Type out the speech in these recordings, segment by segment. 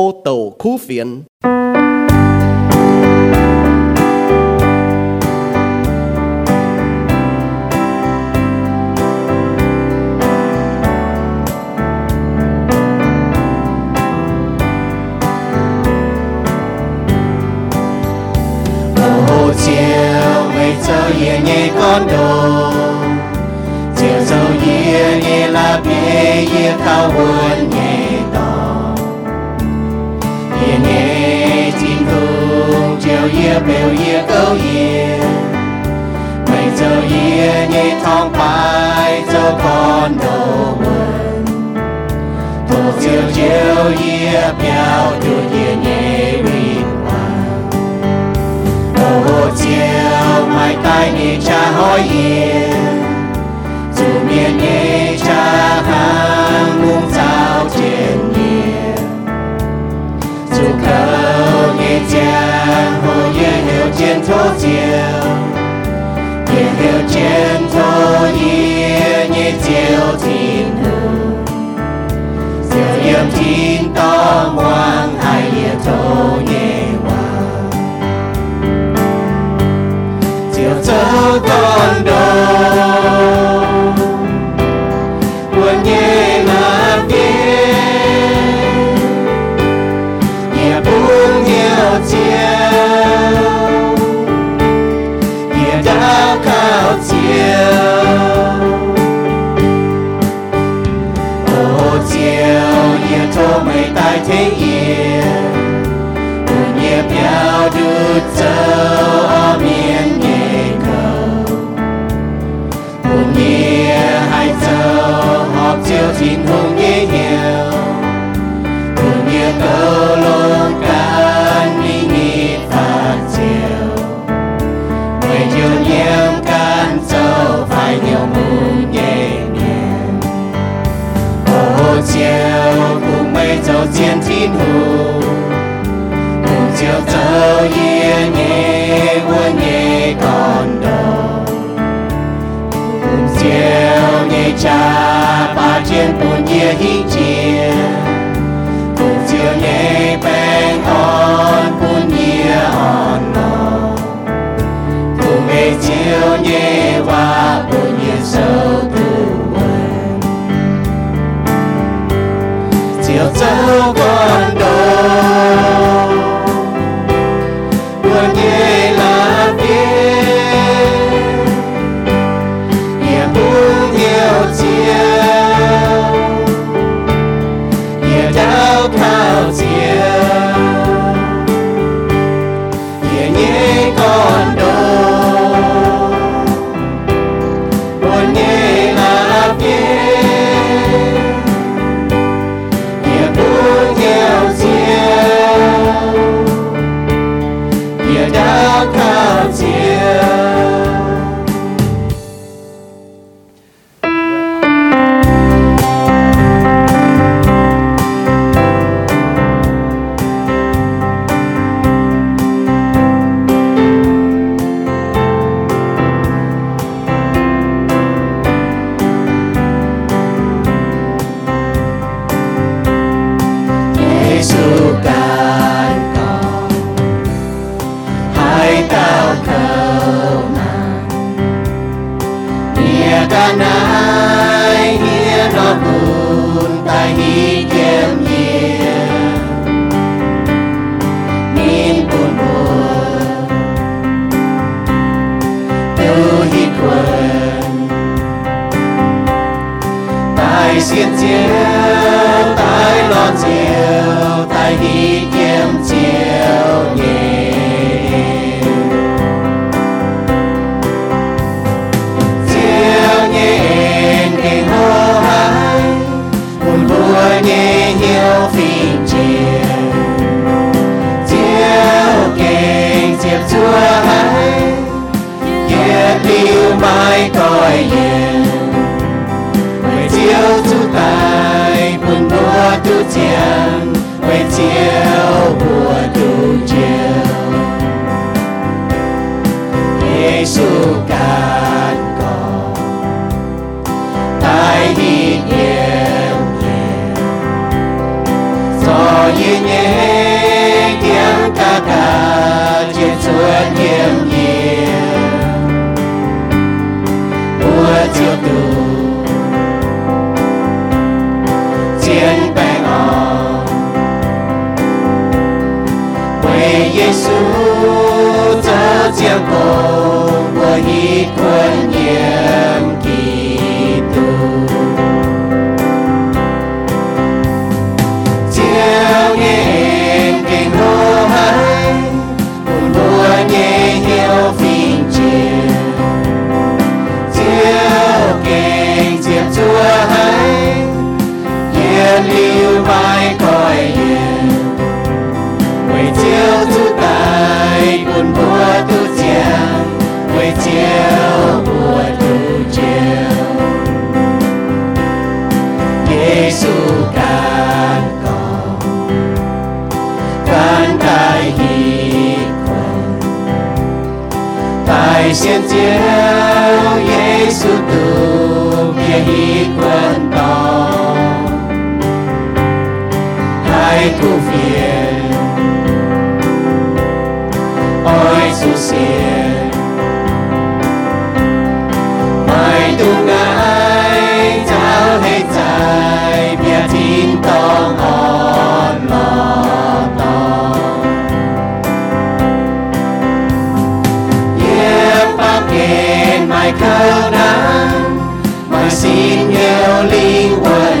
câu tàu khu phiền. con đồ chiều dầu yên yên là bia yên cao buồn 夜表夜够夜，每周夜夜痛快就看到稳，多久就夜表就夜夜明晚，多久。mai tai ni cha hỏi yên dù miền nhé cha hàng muôn sao trên nhẹ dù khâu Trên thô chiều nhé hiểu trên thô nhé nhé chiều thiên hương diệu yếm thiên to ngoan hai nhé thô nhé dấu con đâu mây thế yên buồn nhẹ béo đứt dấu miền chiều chín hùng nhé nhiều cùng nhớ câu luôn can mi nhị phạt chiều người chiều nhiễm can châu phải nhiều mù nhẹ nhàng ô chiều mây châu chiến thiên hùng. Cùng chiều châu yê nhẹ quân nhẹ còn đâu cùng chiều nhẹ cha trên buồn nhia hi chia cùng chiều nhẹ bèn on buồn nhia on no cùng ngày chiều nhẹ và con 间为救我独救，耶稣干戈，带你演演，所以你将大大就尊严也，我就独。yêu cầu của nhị quân nhị 见解耶稣独免一关刀，海枯竭，爱祖先。cao đáng mà xin nghèo linh quay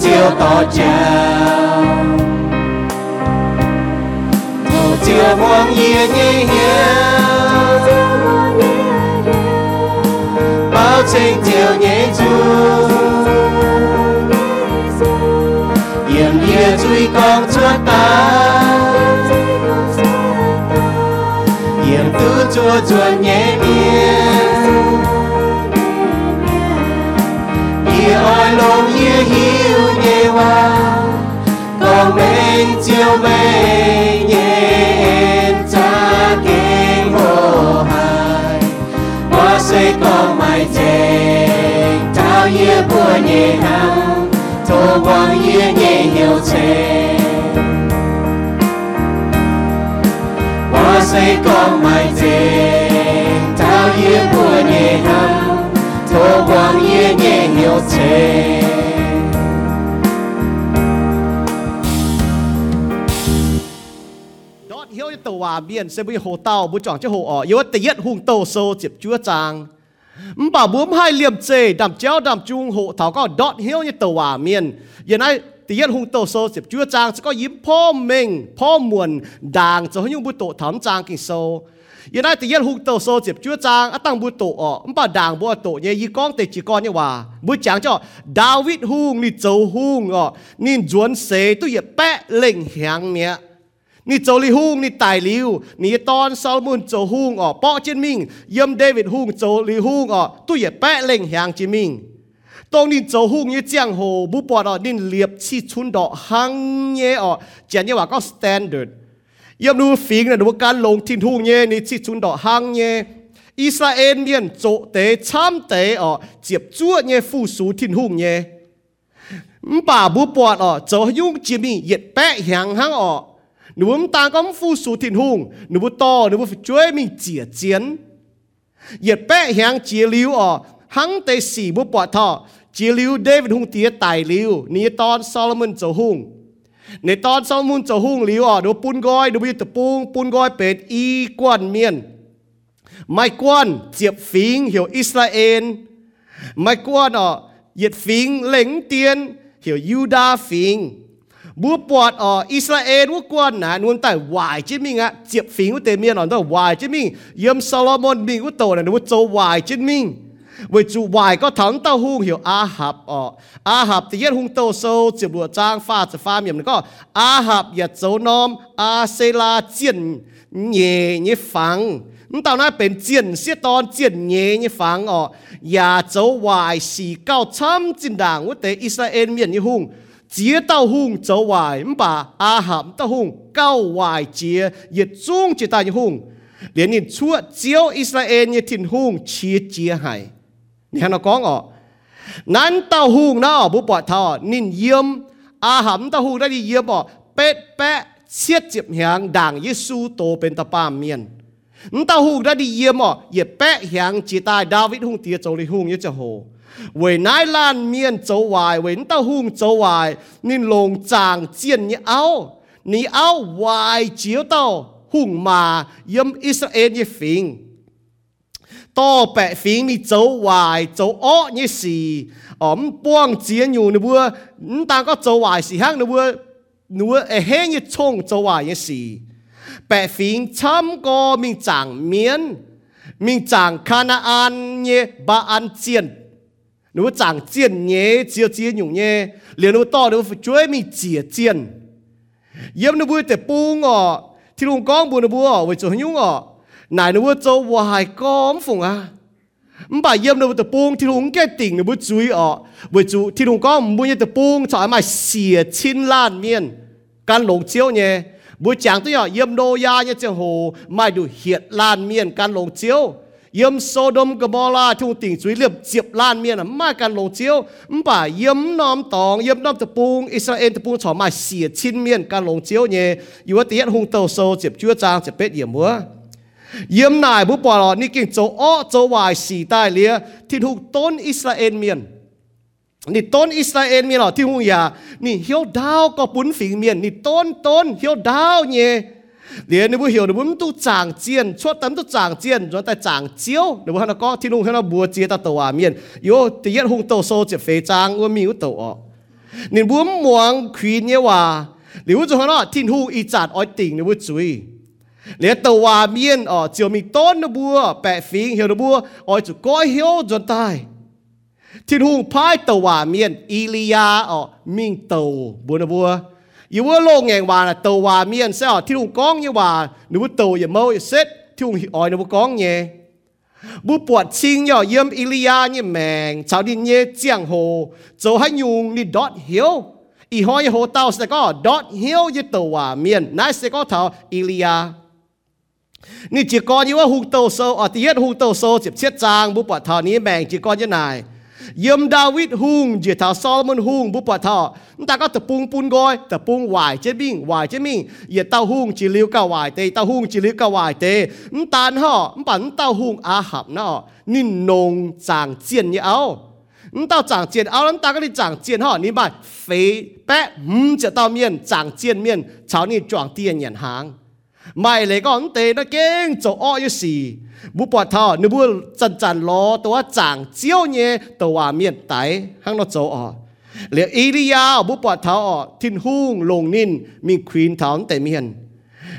chiều tỏ chào chiều hoàng muang yê hiền bao chính chiều nhẹ chu yểm yê chui con chúa ta chúa chúa nhẹ miên nhẹ hoa Con mình chiều mê nhẹ cha kinh hồ hài Hoa xây con mai chênh Thao yê bùa nhẹ hăng Thô quang yê nhẹ hiểu chênh xây con mai chênh thao yếm bùa nhẹ hâm thô quang yê nhẹ hiểu chênh biển sẽ bị hồ tàu bu chọn chứ hồ ở. Yếu tệ nhất, hùng tàu sâu chịp chúa chàng bảo bốm hai liềm chê đàm chéo, đàm chung hộ thảo có đọt hiếu như tàu hòa miền giờ nay tì yên hung tàu sâu chịp chúa chàng sẽ có yếm phô mình phô muồn đàng cho những bu tổ thám chàng kinh sâu giờ nay tì yên hung tàu sâu chịp chúa chàng á tăng bu tổ ở. Bảo đàng bu tổ như y con tề chỉ con như hòa. Bu chàng cho David hung, ni châu hung ở nên duốn xế tôi yếp bẹ lệnh hàng nhé นี่ยยีก้องเตจีก้อนเนี่ยว่าบุจางจ่อดาวิดหุงนี่โจหุงอ๋อนี่จวนเสตุยแปะเล่งหางเนี่ย นี่โจลีฮุงนี่ตายลิวนี่ตอนซาลมุนโจฮุงอ๋อป้อจินมิงยมเดวิดฮุงโจลีฮุงอ๋อตู้เหยียดแปะเล่งหางจิมิงตรงนี้โจฮุงยี่เจียงโหบุปผาอ๋อนี่เลียบชีชุนดอกหังเย่อ๋อเจียนยี่ว่าก็สแตนดาร์ดยมดูฟิงนะดูการลงทินฮุงเย่นี่ชีชุนดอกหังเย่อิสราเอลเมียนโจเตช้ำเตอ๋อเจียบจ้วเย่ฟูสูทินฮุงเย่ป่าบุปผาอ๋อโจยุ่งจิมิเหยียดแปะหางหังอ๋อ nếu chúng ta có phu số thiên hùng nếu bố to nếu bố phải chơi mình chia chiến yết bé hàng chia liu ở hăng tê xì bố bỏ thọ chia liu David hùng tía tài liu ní tòn Solomon châu hùng ní tòn Solomon châu hùng liu ở đồ pun gói đồ bây tập pun pun góiเป็ด y quan miền mai quan chiệp phím hiểu Israel mai quan ở yết phím lĩnh tiền hiểu Judah phím บัวปวดอ๋ออิสราเอลวักวนนะนวลแต่วายจิมิงอะเจียบฝีงอุเตมียนอนตัววายจิมิงเยี่ยมซาโลมอนมิงว่โตนะนวลโจวายจิมิงเวจูวายก็ถังเต้าหู้เหี่ยวอาหับอ่ออาหับที่เย็นหุงโตโซเจียบบัวจางฟาจะฟาเมียมก็อาหับอย่าโจนอมอาเซลาเจียนเย่เย่ฟังนตอนนั้นเป็นเจียนเสียตอนเจียนเย่ยนี่ฟังอ่ออย่าเจ้าวายสีเก้าช้ำจินด่างวุเตอิสราเอลเมียนยี่หุง chia tao hung cháu hoài bà a hàm tao hung cao hoài chia yết chung chia ta hung liền nhìn chúa chiếu Israel như thìn hung chia chia hại nhà nó có ngọ นั้นเต้าหูงน่าบุปผาทอนินเยี่ยมอาหำเต้าหูงได้ดีเยี่ยมบ่เป็ดแปะเชียดเจ็บหางด่างยิสูโตเป็นตะป้ามเมียนนเต้าหูงได้ดีเยี่ยมบ่เหยียบแปะหางจีตายดาวิดหุงเตียโจลิหุงยจะโห 为乃烂面走坏，为到红走坏，你龙长见你凹，你凹坏照到红嘛，因以色列一fin。多白fin 你走坏走恶你事，哦唔帮钱用你会，唔但个走坏时行你会，你会诶轻一冲走坏一事，白 fin 参个明长面，明长看那安嘢把安见。 nếu chẳng chiến nhé chia chia nhung nhé. Liền nếu to nếu phải chuối mình chia chiến yếm nếu vui để buông ngọ, thì luôn con buồn nếu bua với chỗ nhung ngọ. Nãy nếu châu hòa hoài con phùng à. Bà yếm nếu vui để buông thì luôn cái tỉnh nếu vui chui ọ. Với chỗ, thì luôn con muốn để buông cho mà xỉa chín lan miên. Can lồng chiếu nhé. Buổi chẳng tôi nhỏ yếm đô ya như chẳng hồ mai đủ hiện lan miên can lồng chiếu yếm Sodom cái bò la chung tỉnh suy liệp, diệp lan miền à mà cần lồng chiếu. Bà yếm nom tòng, yếm nom tập bung Israel tập bung chỏ mai xỉa chín miền cần lồng chiếu nhé. Yếu tiết hung tàu sâu diệp chưa trang, diệp bết yếm múa. Yếm nài bố bò lọ ni kinh châu ó, châu vài xì tai lia thì hung tôn Israel miền ni tôn Israel miền lọ thì hung ya ni hiếu đau có bún phình miền ni tôn tôn hiếu đau nhé liền nếu hiểu, nếu muốn tu chàng chiên, chốt tấm tu chàng chiên rồi ta chàng chiếu, nếu muốn nó có thiên hùng nó bùa chia ta tàu à miền yo thì yết hùng tàu sâu chỉ phê trang, ua miu tàu ọ. Nên muốn muang khí nhé hòa à, nếu cho nó thiên hùng y chặt ói tình, nếu muốn chú ý. Liền tàu à miền ọ, chiều mình tôn nó bùa, bẹ phí hiểu nó bùa ói chủ coi hiểu rồi tai. Thiên hùng phái tàu à miền Ilia ọ, minh tàu bùa nó bùa yêu lo nghe hòa là tàu hòa miền sao thì lùng con như hòa nếu bút tàu giờ mâu xét thì lùng ỏi nếu bút con nhé bút bọt xin nhỏ yếm Ilia như mèng cháu đi nhé chiang hồ cháu hãy nhung đi đọt hiếu ý hỏi hồ tàu sẽ có đọt hiếu như tàu hòa miền nãy sẽ có thảo Ilia นี่จีกรยี่ว่าหุงเตาโซอติเยตหุงเตาโซเจ็บเชียดจางบุปผาทานี้แบ่งจีกรยี่นาย ยมดาวิดฮุงเจตาซอลมอนฮุงบุปผาทอตาก็ตะปุงปุนกอยตะปุงวายเจบิงวายเจมิงเยเต้าฮุงจิลิวกะไหวเตเต้าฮุงจิลิวกะไหวเตมตานฮอมปันเต้าฮุงอาหับนอนินนงจางเจียนเนี่ยเอาเต้าจางเจียนเอาแล้วตาก็ได้จางเจียนห่อนี่บ้านเฟแปะมึงจะเต้าเมียนจางเจียนเมียนชาวนี่จ่องเตียนเหยียนหาง mày lấy con tê nó kén, chỗ o yêu gì bu bỏ thọ nếu bu chân chân lo tôi chẳng chiếu nhé tôi miền tái, hăng nó chỗ o liệu Iria bu bỏ thọ thiên hung lồng nín, mình khuyên thảo tại miền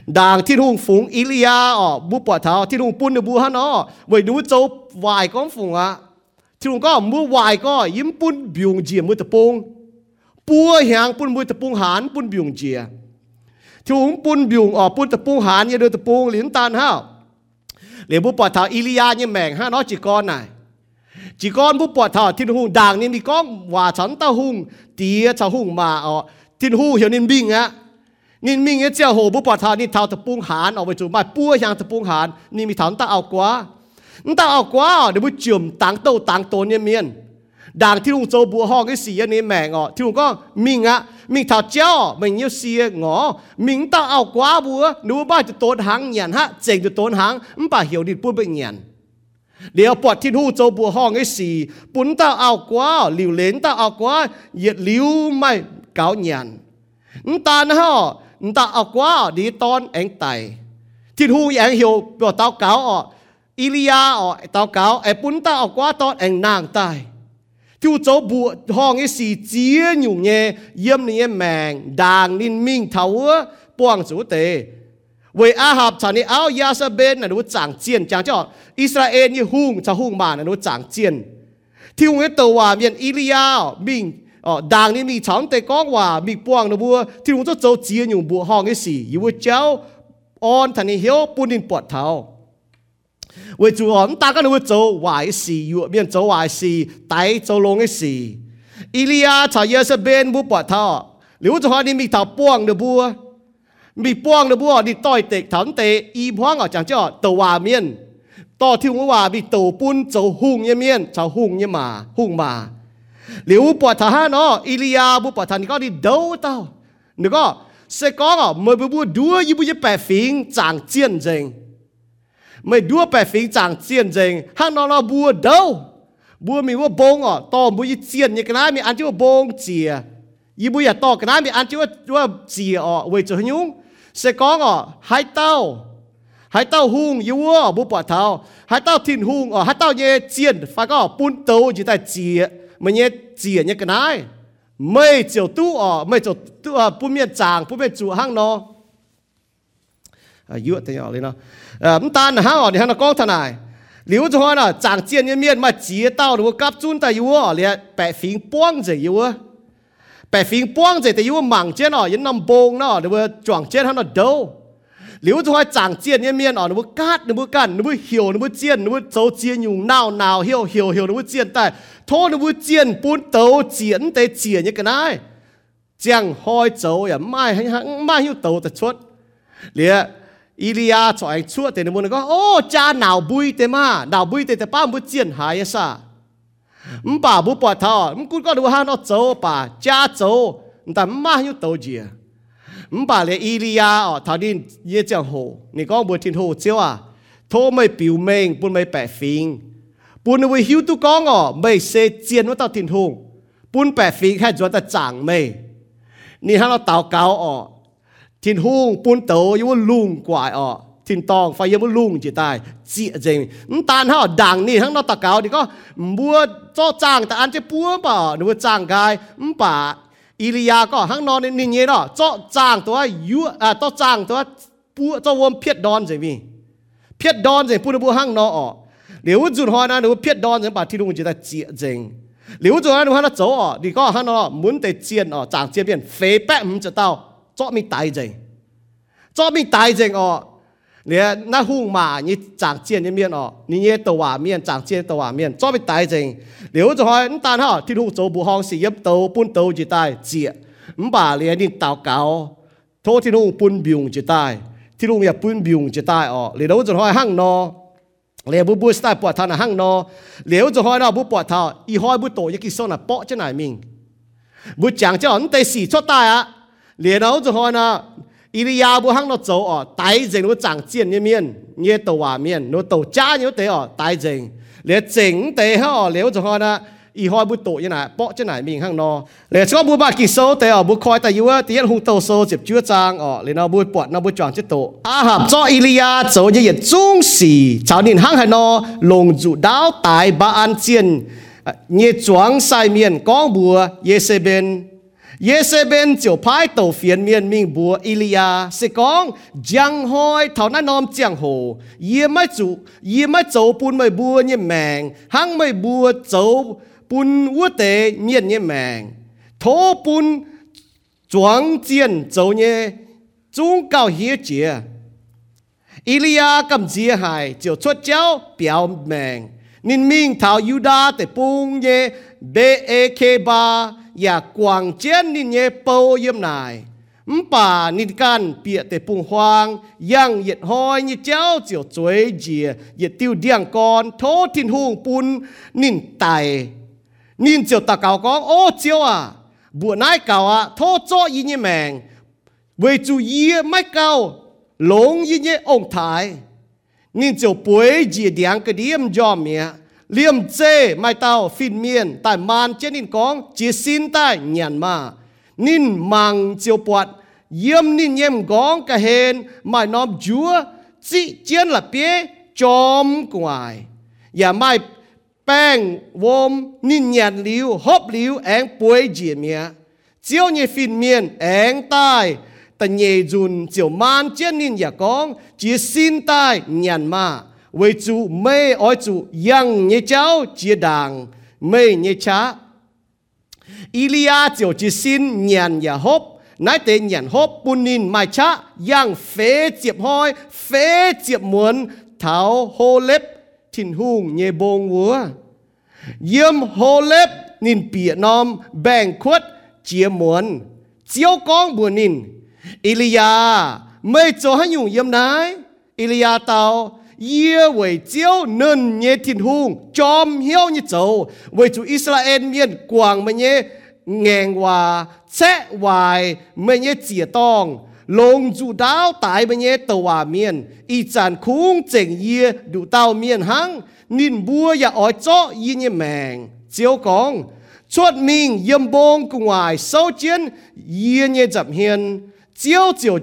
Đang thiên hung phúng Iria ở bu bỏ thọ thiên hung bún nếu bu hắn nó vậy nếu chỗ vài con phúng à thiên hung có mua vài có, yếm bún biung diệm mua tập bông bùa hàng bún mua tập bông hán bún biung diệm างปุ่นมือตะปงหานปุ่นบิวงเจียที่งปุ่นบิวอ๋อปุ่นตะปูหานเนี่ยเดือตะปูหลินตานห้าวเหลียวบุปผาทาอิลียาเนี่ยแมงห้าน้อยจีกรน่ะจีกรบุปผาทาที่หุงด่างนี่มีก้องว่าฉันตะหุงเตียชาหุงมาอ๋อที่หุงเหี่ยวนินบิงอะนินบิงเนี่ยเจ้าโหบุปผาทานี่เท้าตะปูหานเอาไปจู่มาปั้วยางตะปูหานนี่มีถามตาเอากว่าตาเอากว่าเดี๋ยวบุจุ่มต่างโตต่างโตเนี่ยเมียน ด่างที่ลุงโจบัวห้อง cái xì này mẹ ngọ ที่ลุงก็มิงอะมิง thảo chéo mình yêu xì ngọ mình ta ao quá búa nếu ba จะต้นหางเหยียนฮะเจงจะต้นหางมันป่าเหี่ยวดิปุ่นไปเหยียนเดี๋ยวปอดที่หูโจบัวห้องไอ้สีปุ่นตาเอากว่าหลิวเลนตาเอากว่าเหยียดหลิวไม่เกาเหยียนนตานะฮะนตาเอากว่าดีตอนเอ็งไตที่หูแองเหี่ยวปอดเตาเกาอะอิลียาอะเตาเกาไอ้ปุ่นตาเอากว่าตอนเอ็งนางตาย chú cháu bùa hong cái gì chia nhủ nhẹ yếm này mèng đàng ninh minh thấu buông chủ tề. Với A Hab chả này áo ya sa bên là nó chẳng chiên. Chẳng cho Israel như hung cho hung mà là nó chẳng chiên. Thiếu cái tàu hòa miền Ilia mình ờ đàng ninh mình chẳng tề con hòa mình buông nó bùa thiếu chỗ cháu chia nhủ bùa hong cái gì yêu cháu on thành hiếu bùn ninh bọt thảo. 为主哦，大家都会做坏事，若面做坏事，抵做long嘅事。伊利亚在耶稣边冇白头，你好做下你咪头帮的不？咪帮的不？你ต่อยเตะถอนเตะอีพวงอ่ะจังเจ้าตัวว่าเมียนต่อที่ว่ามีตัวปุ้น做หุ่งเมียนจะหุ่งเยมาหุ่งมาหรือปวดทหารเนาะอิลียาบุปทานก็ดีเดาเต้านี่ก็เสกองอ่ะไม่บุดูยี่บุยแป ไม่ดัวไปฟิงจางเจียนเจงห้างนอนบัวเดาบัวมีว่าบงอ่ะต่อบุยเจียนยังกระนั้นมีอันที่ว่าบงเจียยี่บุยต่อกระนั้นมีอันที่ว่าว่าเจียอ่ะเวจุหยุงเสกองอ่ะหายเต้าหายเต้าหุงยี่วัวบุปผาเท้าหายเต้าทินหุงอ่ะหายเต้าเย่เจียนฟ้าก็ปุ่นโตอยู่แต่เจียมันเย่เจียยังกระนั้นไม่เจียวตู้อ่ะไม่เจียวตู้อ่ะปุ่นเมียนจางปุ่นเมียนจู่ห้างนออายุแต่ยังเลยเนาะ um tan ha on han ko thanai liu cho na chang chien ni mien ma chi tao lu kap chun ta yu o le pe phing puang je yu pe phing puang je te yu mang chen o yin nam bong na de chuang chen han do liu cho chang chien ni mien on bu kat nu bu kan nu bu hiu nu bu chien nu bu nao nao hiu hiu hiu nu bu chien tai tho nu bu chien pun tao chien như cái này. Chẳng hoi chou ya mai hang mai hiu tao ta chuột lia อีลียาจ่อยชั่วแต่ในมุนก็โอ้จ้าหนาวบุยเตมาหนาวบุยเตแต่ป้ามุเจียนหายซะมป่าบุปอทอมกูก็ดูฮานอโจป่าจ้าโจแต่มาอยู่โตเจียมป่าเลยอีลียาอ๋อท่านี้เยจังโหนี่ก็บัวทินโหเจ้าอ่ะโทไม่ปิวเมงปุ่นไม่แปะฟิงปุ่นวิหิวตุกองอ๋อไม่เซเจียนว่าตาทินโหปุ่นแปะฟิงแค่จวนแต่จางไม่นี่ฮานอเต่าเกาอ๋อ ทิ้นหุงปุ่นเต๋อยว่าลุงกว่าออทิ้นตองไฟยมุลุงจิตายจีเจงตานห่าดังนี่ทั้งนอตะเกาดีก็บัวจ้อจ้างแต่อันจะปัวป่ะนึกว่าจ้างกายมป่าอิริยาก็ทั้งนอนนี่เงี้ยเนาะจ้อจ้างตัวยุอ่าจ้อจ้างตัวปัวจ้อวมเพียดดอนเจมีเพียดดอนเจปุระบัวห้างนอออเดี๋ยวจุดหอนะหนูเพียดดอนเจป่าที่ลุงจิตายจีเจงเหรืยว่าจุดหอนะหนูฮันเจ้าอ๋อดีก็ฮันนอหมุนแต่เจียนอ๋อจางเจียนเปลี่ยนเฟยแปะมันจะเต้า cho mi tai dành cho mi tai dành ọ nè, na hung mà như chẳng chiên như miên ọ như như tàu hỏa miên chẳng chiên tàu hỏa miên. Cho mi tai dành nếu cho hỏi tan ha thì hung châu bù hong xì yếm tàu bún tàu chỉ tài chia bà liền đi tàu cáo. Thô thì hung bún biung chỉ tai. Thì hung nhà bún biung chỉ tài ọ. Liền đâu cho hỏi, hăng no? เลี้ยบุบุสไตปวดทานหังนอเลี้ยวจะห้อยเราบุปวดทาอีห้อยบุโตยกิโซน่ะเปาะเจ้าไหนมิงบุจังเจ้าอันเตสีชดตายอะ liền áo cho hoa na Iriya bu hang nó chỗ ở tái dình nó chẳng chiến như miền nó tàu cha như thế ở tái dình liền chỉnh thế ha ở liễu cho hoa na y hoa như này bỏ trên này mình hang nó liền cho bu ba kỳ số thế ở bu khói tại yếu tiền hung tàu số chụp chứa trang ở liền nó bu bọt nó bu chọn chết tụ à cho Iriya chỗ như trung sĩ cháu nhìn hang hà nó lồng dụ đáo tại ba an chiến như chuang sai miền con bùa yê bên Jezebel chiều phái tàu phiền miền mình bùa Ilia sẽ con giang hoi thảo nát nom giang hồ yê mai chủ yê mai châu bùn mai bùa như mèng hăng mai bùa chỗ bùn ua tế miền như mèng thô bùn chuang chiến chỗ nhé chúng cao hiế chìa Ilia cầm chia hài chiều xuất cháu biểu mèng nên mình thảo Yuda tế bùn nhé BAK Ba. อย่ากวางเจนนินเยเปาเยี่ยมนายมป่านินกันเปียแต่ปุงหวางยังเหยียดหอยนี่เจ้าเจียวจวยเจียเหยียดติวเดียงกอนโทษทินหงปุนนินไตนินเจียวตะเก่ากองโอ้เจียวอ่ะบัวนายเก่าอ่ะโทษโจยินยแมงเวจูเยียไม่เก่าหลงยินยองท้ายนินเจียวป่วยเจียเดียงกระเดียมยอมเมีย liềm chê, mai tàu phìn miền tại màn trên nín con chỉ xin tại nhàn mà nín mang chiều bọt yếm nín yếm gón cả hên, mai nóm chúa chỉ chiến là pế chom ngoài và dạ mai bang wom nín nhàn liu hốp liu én bối dìa mía chiều nhì phìn miền én tai ta nhẹ dùn, chiều man trên nín giả con chỉ xin tại nhàn mà với chủ mê ôi chủ yang như cháu chia đàng mê như cha 伊利亚就只信年也好，乃得年好半年卖差，让非接开，非接门，头好粒天空夜蹦วัวเยี่ยมโฮเล็บนินเปียนอมแบ่งขวดเจียมวนเจียวกองบัวนินอิลียาไม่โจให้อยู่เยี่ยมนายอิลียาเตา yêu với chiếu nên nhé thiên hùng chom hiếu như châu với chủ Israel miền quảng mà nhé ngàn hòa sẽ hoài mà nhé chìa tong. Lông dù đáo tái mà nhé tàu hòa miền y chàn khung chỉnh ye đủ tàu miền hăng nín bua ya ỏi chó y nhé mèng chiếu con chuột mình yêm bông cùng ngoài sâu chiến ye nhé dập hiền chiếu chiếu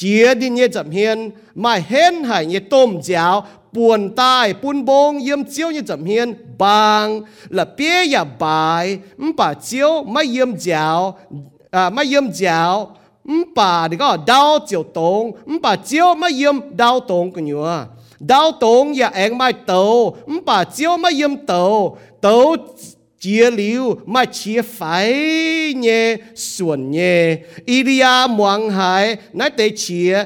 chia đi nhé chậm hiền, mà hên hải nhé tôm giáo buồn tai buồn bông yếm chiếu như chậm hiền bằng là bia ya bài bà chiếu mà yếm giáo à mà yếm giáo bà thì có đau chiều tông bà chiếu mà yếm đau tông cái nhựa. Đau tông ya anh mai tàu bà chiếu mà yếm tàu tàu chia liu, mà chia phải nhé xuân nhé Iria Muang Hải nãy tế chia,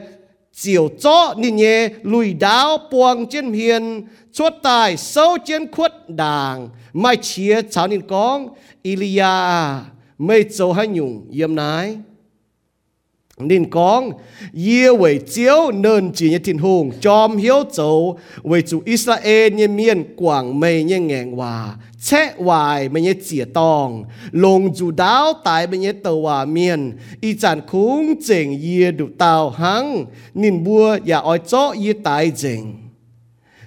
chiều cho ni nhé lùi đáo buông trên hiền chuột tài sâu trên khuất đàng. Mai chia, cháu nên con Ilia mây châu hay nhung, yếm nái nên con yêu wei chiếu nên chỉ như thiên hùng, chom hiếu châu wei chủ Israel như miền quảng mây như ngẹn hòa che hoài mây như chìa tòng. Lồng chủ đáo tại mây như tàu hòa miền y chản khung chỉnh yêu đủ tàu hăng nên bua ya oi chó ye tài chỉnh.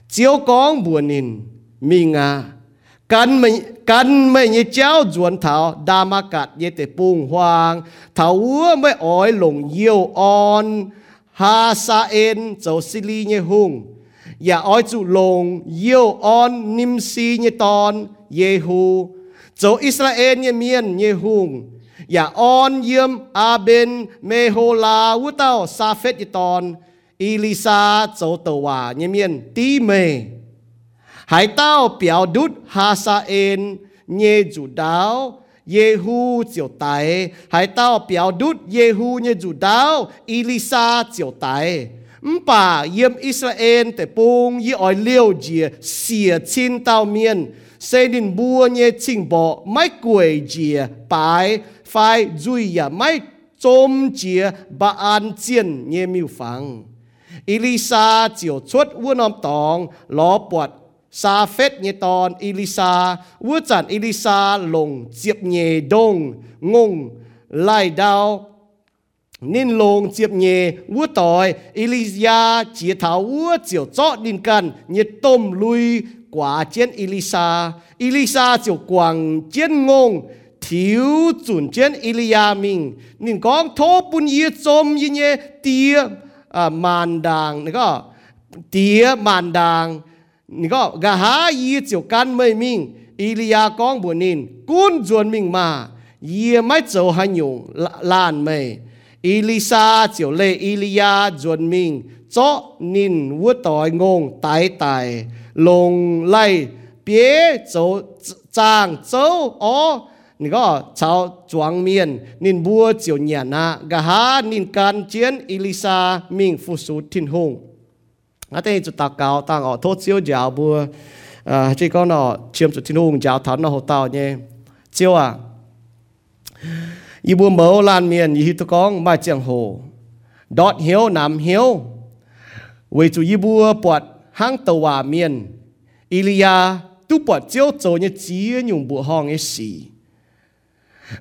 Chiếu con bùa nên mi ngà. กองบัวนิน มีงากันไม่กันไม่ยังเจ้าจวนเถาดามากัดเยเตปุงหวางเถาวัวไม่อ้อยหลงเยี่ยวอ่อนฮาซาเอ็นเจ้าซิลีเยหุงอย่าอ้อยจุลงเยี่ยวอ่อนนิมซีเยตอน Yehu Dẫu Israel như miền Yehung Ya on yếm Aben Mehola Ú tao Sa phết y ton Elisa dẫu tàu hòa như miền Tí mê hải tao biểu đút ha sa en, nhê chủ đáo Yehu chiều tài. Hải tao biểu đút Yehu nhê chủ đáo, Elisa chiều tài. Bà yếm Israel tế bông yi ỏi liêu dìa xìa chín tao miên. Xây đình bua nhê trình bộ mái quầy dìa bài phai dùi ya mái chôm dìa ba an chiên nhê miêu phẳng Elisa chiều chuốt vua nòm tòng ló bọt ซาเฟตเนตอนอิลิซาวูจันอิลิซาหลงเจียบเนดงงงไล่ดาวนินลงเจียบเนวูตอยอิลิยาเจียถาวัวเจียวเจาะดินกันเนต้มลุยกว่าเจียนอิลิซาอิลิซาเจียวกวางเจียนงงทิวจุนเจียนอิลิยามิงนินกองโทปุญเยจมยินเยเตียมานดังนี่ก็เตียมานดัง นี่ก็กะหายีเจียวกันไม่มิงอีลียากองบุนินกุนจวนมิงมาเยี่ยไม่เจ้าหันยงลานไม่อีลิซาเจียวเลอีลียาจวนมิงเจาะนินวัวต่อยงงตายตายลงไล่เปียเจ้าจางเจ้าอ๋อนี่ก็ชาวจวงเมียนนินบัวเจียวเนียนะกะหานินการเจียนอิลิซามิงฟุสูทินหง ngã tên chụp tạc cao tàng ở thốt siêu giáo bùa. À, chỉ có nó chiếm chút thiên hùng giáo thắng nó hậu tàu nhé. Chiêu à? Y bùa mở lan miền y hít con mai chiang hồ. Đọt hiếu nằm hiếu. Vì chủ y bùa bọt hang tàu hòa miền. Ilia tu bọt chiêu châu như chia nhung bùa hong ấy xì.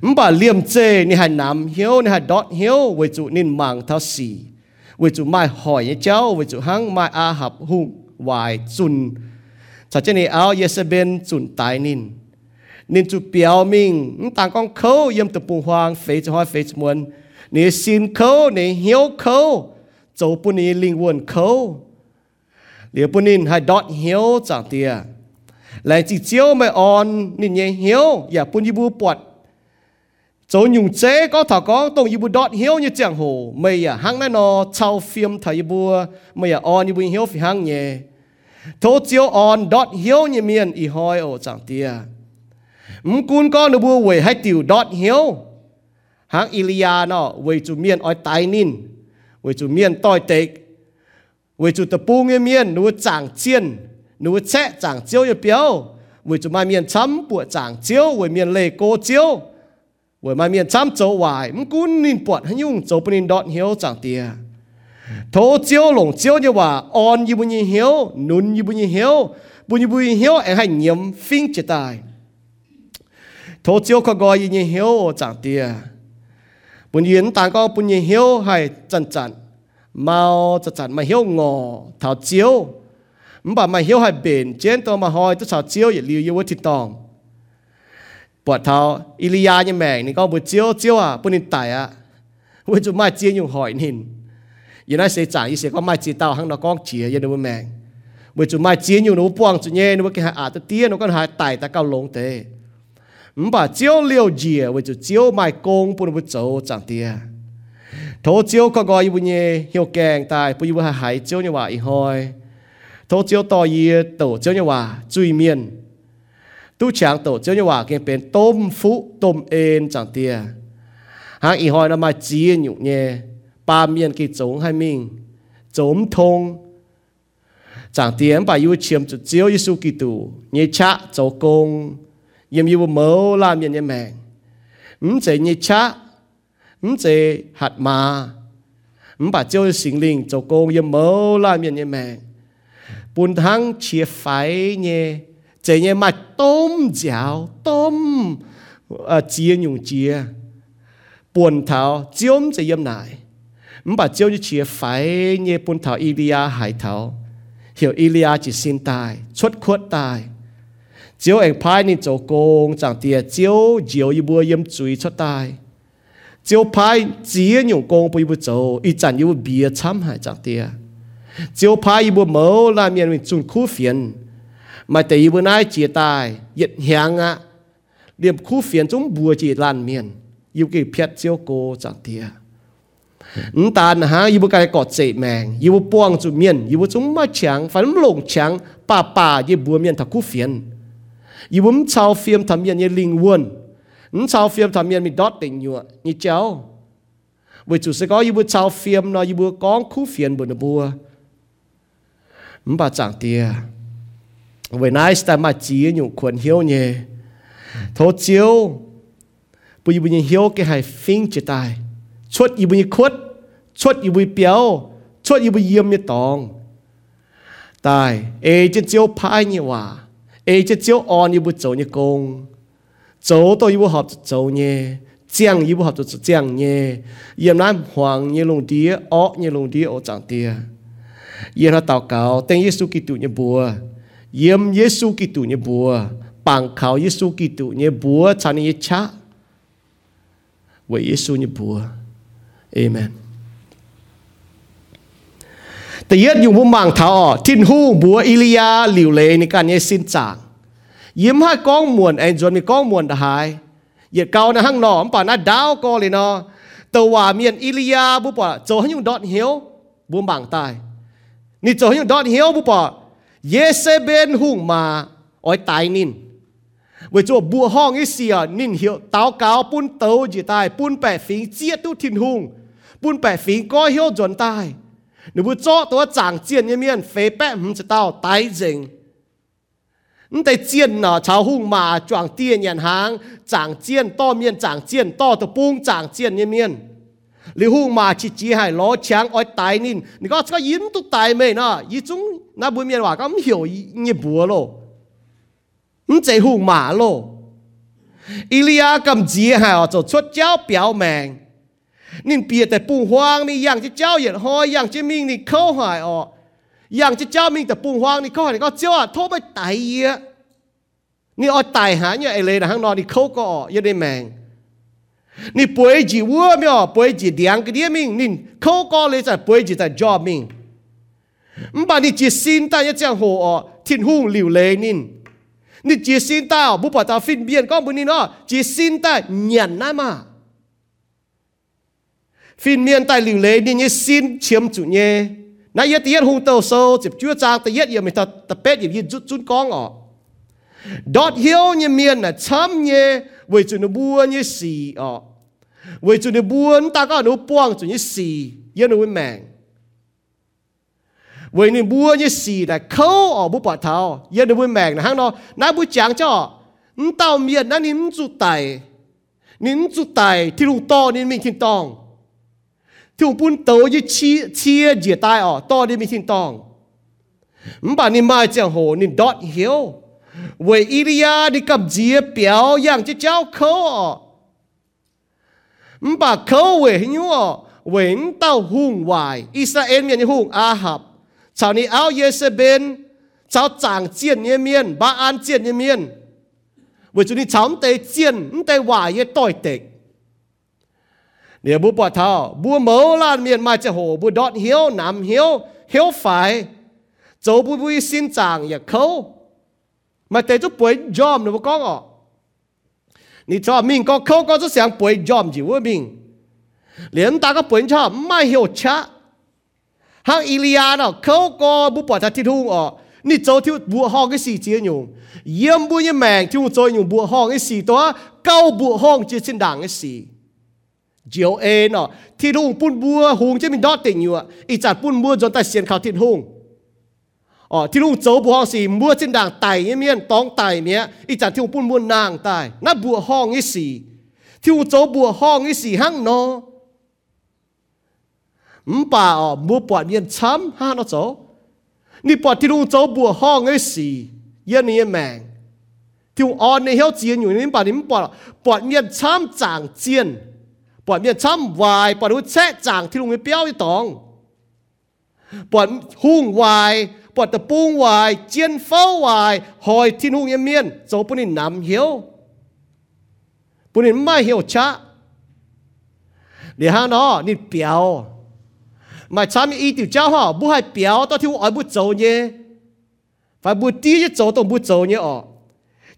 Mà liềm chê, ni hai nam hiếu, ni hai đọt hiếu. Vì chủ nên mang thao xì. ยนอีฮิตกองมาเจียงโหดอดเหียวนำเหียวเวจูอีบัวปวดห้างตะวาเมียนอิลียาตุปวดเจียวโจเนี่ยจีอยู่บัวห้องเอสี 唔把廉借你系南晓，你系 dot 晓，为主你盲头时，为主卖海一招，为主行卖阿合红坏尽，就即你拗也是边尽大您，您就表明，唔但讲口验得半荒，非就开非就门，你心口你晓口，就不你灵魂口，你不你系 dot 晓咋啲，嚟自招咪按，你嘢晓，也不你不拨。 chỗ nhung chế có thảo có, tông ibu đọt hiếu như chẳng hồ. Mày à hang này nó chào phim thầy ibu mày à on ibu hiếu phi hang nhẹ thô chiếu on, đọt hiếu như miền y hoi ở chẳng tia. Mắm cún con ibu về hay tiểu đọt hiếu. Hang Ilia nó về chủ miền oi tai nín. Về chủ miền toi tệ về chủ tập bu nghe miền nó chẳng chiên. Nó chạy chẳng chiếu như béo về chủ mai miền chấm bùa chẳng chiếu. Về miền lệ cô chiếu. วยมาเมียนซ้ำโจวายมกุนนินปวดให้ยุ่งโจปนินดอดเหียวจังเตียโทเจียวหลงเจียวเนี่ยว่าออนยิบุญเหียวนุนยิบุญเหียวบุญยิบุญเหียวแองให้เงียมฟิงจะตายโทเจียวก็กอยยิเหียวจังเตียบุญยืนต่างก็บุญเหียวให้จันจันเมาจันจันมาเหียวงอเท้าเจียวมันบอกมาเหียวให้เบนเจนตัวมาหอยตัวสาวเจียวอย่าลิวเยาวทิตอง ปวดเท้าอิลียาเนี่ยแมงนี่ก็บุเจียวเจียวอ่ะปุ่นินไตอ่ะว่าจะมาเจียอยู่หอยนินยันนั้นเสียจ่ายเสียก็มาจีเต้าหังนก้องเจียยันนู้นแมงบุจุมาเจียอยู่นู้นปวงจุเย่นู้นก็หาอาตเตี้ยนู้นก็หาไตแต่เก้าลงเตะมันป่าเจียวเลี้ยวเจียว่าจะเจียวไม่กงปุ่นบุโจจังเตี้ยโถเจียวก็กอยบุเย่เหี่ยวแกงตายปุ่ยบุหายเจียวเนี่ยว่าอีหอยโถเจียวต่อเยี่ยโตเจียวเนี่ยว่าจุยเมียน tu chàng tổ cho như hòa kia bên tôm phú, tôm ên chẳng tia hàng y hỏi là mà chi nhụ nhẹ ba miền kỳ trống hai mình, trống thông. Chẳng tiếng bà yêu chiếm chủ chiếu Giêsu Kitô nhẹ cha cháu công. Yếm yêu mơ làm yếm yếm mèn ừm chế nhẹ cha, ừm chế hạt mà ừm bà chiếu sinh linh cháu công, yếm mơ làm yếm yếm mèn bùn thăng chia phái nhẹ nhẹ chỉ như mà tôm chảo tôm ờ, à chia nhung chia buồn thảo, chiếm chỉ yếm nải không bà chiếu như chia phải như buồn thảo Ilia hải thảo. Hiểu Ilia chỉ xin tài, xuất khuất tài. Chiếu anh phái nên chỗ công, chẳng tiệt chiếu chiếu y bùa yếm chuối xuất tài. Chiếu phái chia nhung công bùi bùa chỗ y chẳng y bia chăm hải chẳng tiệt. Chiếu phái y bùa mẫu là miền mình chun khu phiền mà tại bữa nay chia tài yết hàng á. Điểm khu phiền chúng bùa chỉ lan miền. Yêu cái phiết chiếu cô chẳng tia ứng tàn ha yêu cái cọt dậy mèng. Yêu buông chủ miền yêu chúng mà chẳng phải lồng chẳng pa pa yêu bùa miền thật khu phiền. Yêu bấm chào phiền thầm miền như linh quân ứng chào phiền thầm miền mình đót tình nhựa như cháu bởi chủ sẽ có yêu chào phiền nó yêu có khu phiền bữa nó bùa bà chẳng tia vậy nay ta mà chỉ nhung quần hiếu nhé thô chiếu bây giờ bây hiếu cái hai phim chỉ tài chuột giờ bây khuất chuột giờ bây béo chuột giờ bây yếm như tòng tài ê chỉ chiếu phai như hòa ê chỉ chiếu on giờ bây走như công 走到又好走呢，讲又好就讲呢，也难黄也弄啲，恶也弄啲，我讲啲，也他祷告，等耶稣基督呢波。 yếm Giêsu Kitô như bùa bằng khảo Giêsu Kitô như bùa chăn như cha với Giêsu như bùa Amenแต่ยัดอยู่มุมมังเท้าทินหูบัวอิลียาหลิวเลในการเยสินจางยิ้มให้กองมวนไอ้จวนมีกองม เยเซเบนหุงมาอ้อยตายนินเวจัวบัวห้องอีเสียนินเหี่ยวเต้าเกาปุ้นเต้าจีตายปุ้นแปะฝีเจี๊ยตุทินหุงปุ้นแปะฝีก้อยเหี่ยวจนตายหนูบุจ่อตัวจางเจียนเยี่ยนเฟแปะหุ่นจะเต้าตายจริงนั่นแต่เจียนเนาะชาวหุ่งมาจวงเตี้ยนยันหางจางเจียนต้อเมียนจางเจียนต้อตะปุ้งจางเจียนเยี่ยน ลิหูมาชิจีให้ล้อเชีงอ้อยตายนินนี่ก็ก็ยิ้มตุกตายไม่นะยี่จงน่าบุญเมียนว่าก็ไม่เหี่ยวเงียบัวโลไม่ใจหูมาโลอิลียากำจีให้ออกจากชุดเจ้าเปียวแมงนี่เปียแต่ปุ่หวางมีอย่างที่เจ้าเหยียดหอยอย่างที่มิงนี่เข้าหายออกอย่างที่เจ้ามิงแต่ปุ่หวางนี่เข้าหายก็เจ้าโทษไปตายเยอะนี่อ้อยตายหาเนี่ยไอเลยนะข้งนอกนี่เข้าก็ออกยังได้แมง 你不会记我苗，不会记两个点名，你口高嘞在不会记在 job 名。唔把你记心大一张好哦，天空流泪你，你记心大哦，不把它分辨讲不你哦，记心大忍呐嘛。phiên miên tại lưu lệ nên như xin chiếm chủ nhé nãy yết yết hung tàu sâu chụp chúa trang tại yết yết mình thật tập bét yết yết rút rút con ngọ dot hiếu như miền là chấm như với chủ nó buôn như xì ọ với chủ nó buôn ta có nó buông chủ như xì yên nó với mèng với nó buôn như xì là khâu ở bút bỏ thao yên nó với mèng là hang nó. Nãy bút chàng cho tao miền nó nín trụ tài. Nín trụ tài thì lùng to nín mình thiên tòng. Thì lùng bún tàu như chia chia dìa tai ọ to nín mình thiên tòng. Mà nín mai chẳng hồ nín dot hiếu. ม่ทิ้งตองมบ่านี่มาเจียงโหนี่ดอทเหียวเวอิริยาดิกับเจียเปียวอย่างจะเจ้าเขาอ๋อมบ่าเขาเวหิวอ๋อเวนเต้าหุ่งวายอิสราเอลเมียนหุ่งอาหับชาวนี้เอาเยเซเบนชาวจางเจียนเยเมียนบาอันเจียนเยเมียนเวจุนี้ชาวเตเจียนเตวายเยต่อยเตกเนี่ยบุปผาบัวเมาลานเมียนมาจะโหบัวดอดเหียวน้ำเหียวเหียวฝ่ายโจบุบุยสินจางอย่าเขา mà tế chú bồi dòm nó có ngọ. Nị cho mình có khâu chú sáng bồi dòm gì với mình. Liền ta có bồi cho mai hiểu cha. Hàng Ilia nó khâu có bu bỏ ra thiết hung ở nị cho thiếu bu cái gì chia nhung yếm bu như mèn thiếu cho nhung bu cái gì đó câu bu ho chia xin đảng cái gì chiều ê nó thiết hung bún bua hung chứ mình đó tình nhựa. Ít chặt bún bua rồi ta xiên khảo thiết hung อ๋อที่ลุงโจ้บัวสีมัวจินด่างไตเมียนต้องไตเมียอีจันที่ลุงปุ่นมัวนางไตนับบัวห้องอีสีที่ลุงโจ้บัวห้องอีสีห้างนอมป่าอ๋อมัวปอดเมียนช้ำห้านอโจนี่ปอดที่ลุงโจ้บัวห้องอีสีเยี่ยนี่แมงที่ลุงออนในเฮียวเจียนอยู่นี่ป่านี่มปอดปอดเมียนช้ำจางเจียนปอดเมียนช้ำวายปอดรู้แช่จางที่ลุงเปี้ยวอีตองปอดหุ่งวาย ปวดตะปุงวายเจียนเฝ้าวายหอยที่หุ่งเมียนโจปุ่นินนำเหียวปุ่นินไม่เหียวชะเดี๋ยวฮะเนาะนี่เปียวมาช้ำอีติ๋วเจ้าห่อบุให้เปียวตอนที่ว่าบุโจเนี่ยฝ่ายบุตีจะโจต้องบุโจเนี่ยออก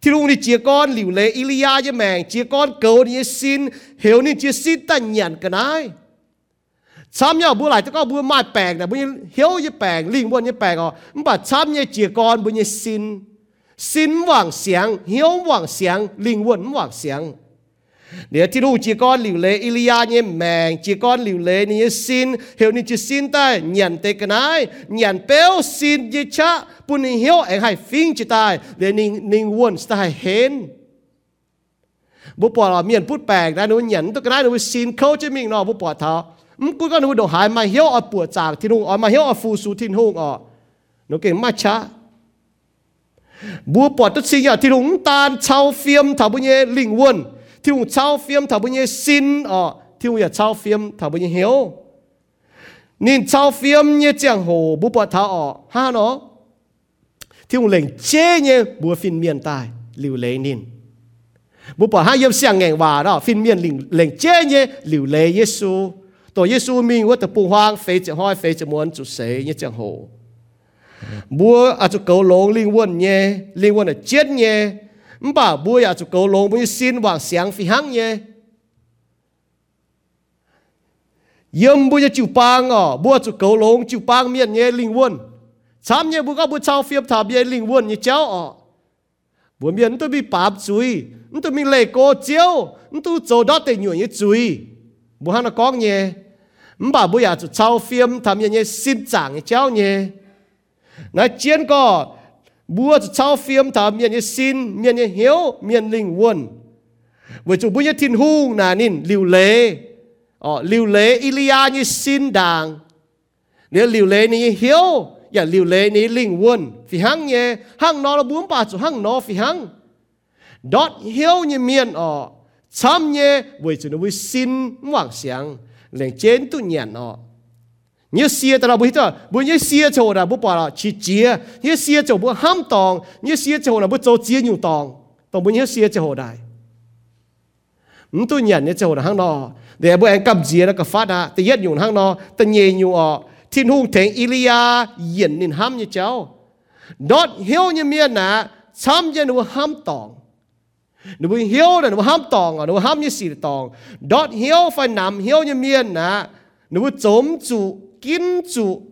ที่ลุงนี่เจียก้อนหลิวเลอิลียาจะแมงเจียก้อนเกานี่สินเหวนี่เจียสินตันหยันกันไอ้ซ้ำยาบัวไหลตะก็บัวมาแปลงนะบัวเหีย วจะแปลงลิงบัวจะแปลงอ๋อมันปัดซ้ำเนี่ยเจียก้อนบัวเนี่ยสินสินหว่างเสียงเหียวหว่างเสียงลิงวนหว่างเสียงเดี๋ยวที่ลูกจีก้อนหลิวเลอิลียาเนี่ยแมงจีก้อนหลิวเลนี่สินเฮวนี่จะสินใต้หยันเตกันไอ้หยันเปลวสินยิชะปุ่นเหียวเองให้ฟิงจิตายเดี๋ยวนิ่งนิ่งวนสไตล์เห็นบุปผาเมียนพูดแปลกนะหนูหยันตัวกันได้หนูสินเขาจะมิ่งนอบุปผาเท้าอื มกูก็หนูดอกหายมาเหียวเอาปวดจากที่นุ่งเอามาเหียวเอาฟูสูทิ้งหงอ่ะหนูเก่งมาช้าบัวปอดตุสิยาที่นุ่งตาลชาวเฟียมถาบุญเยลิงวนที่หุ่นเช่าเฟียมถ้าบุญยสินอ๋อที่หุ่นอย่าเช่าเฟียมถ้าบุญยเหียวนี่เช่าเฟียมเนี่ยเจียงโหบุปผาอ๋อฮะเนาะที่หุ่นเหล่งเจ๊เนี่ยบัวฟินเมียนตายหลิวเลยนินบุปผาเยี่ยมเสียงแง่ว่าเนาะฟินเมียนหลิงเหล่งเจ๊เนี่ยหลิวเลยเยซู ตัวเยซูมีว่าแต่ปุ่งฮางเฟยจะห้อยเฟยจะม้วนจุดเสยเนี่ยเจียงโหบัวอาจจะเกาลงลิงวนเนี่ยลิงวนอ่ะเจ็ดเนี่ย มบ่าบุยาจุเช้าเฟียมทำยังไงสิบจางเจ้าเนี่ยนะเจียนก็บัวจุเช้าเฟียมทำยังไงสินเมียนยังเหียวเมียนลิงวนวจุบุญยทินหูนานินลิวเลอ๋อลิวเลอิลียานี่สินด่างเนี่ยลิวเลนี่เหียวอย่าลิวเลนี่ลิงวนฝีหังเนี่ยหังนอระบุ้มป่าจุหังนอฝีหังดอดเหียวเนี่ยเมียนอ๋อช้ำเนี่ยวจุนวิสินหวังเสียง lên trên tu nhận nó. Như xia ta là bùi ta bùi như xia chỗ là bùi bỏ là chỉ chia như xia chỗ bùi ham tòng, như xia chỗ là bùi chỗ chia nhiều tòng. Tòng bùi như xia chỗ tu nhận như chỗ là hang nó để bùi anh cầm chia là cái phát à tự nhất dùng hang nó tự nhẹ nhiều ọ. Thiên hùng thánh Elia yên nên ham như cháu. Đốt hiếu như miên nà, chăm như nu ham tòng nó bị hiếu là nó ham tòng à nó ham như xì tòng đốt hiếu phải nằm hiếu như miên nà nó bị chống chủ kín chủ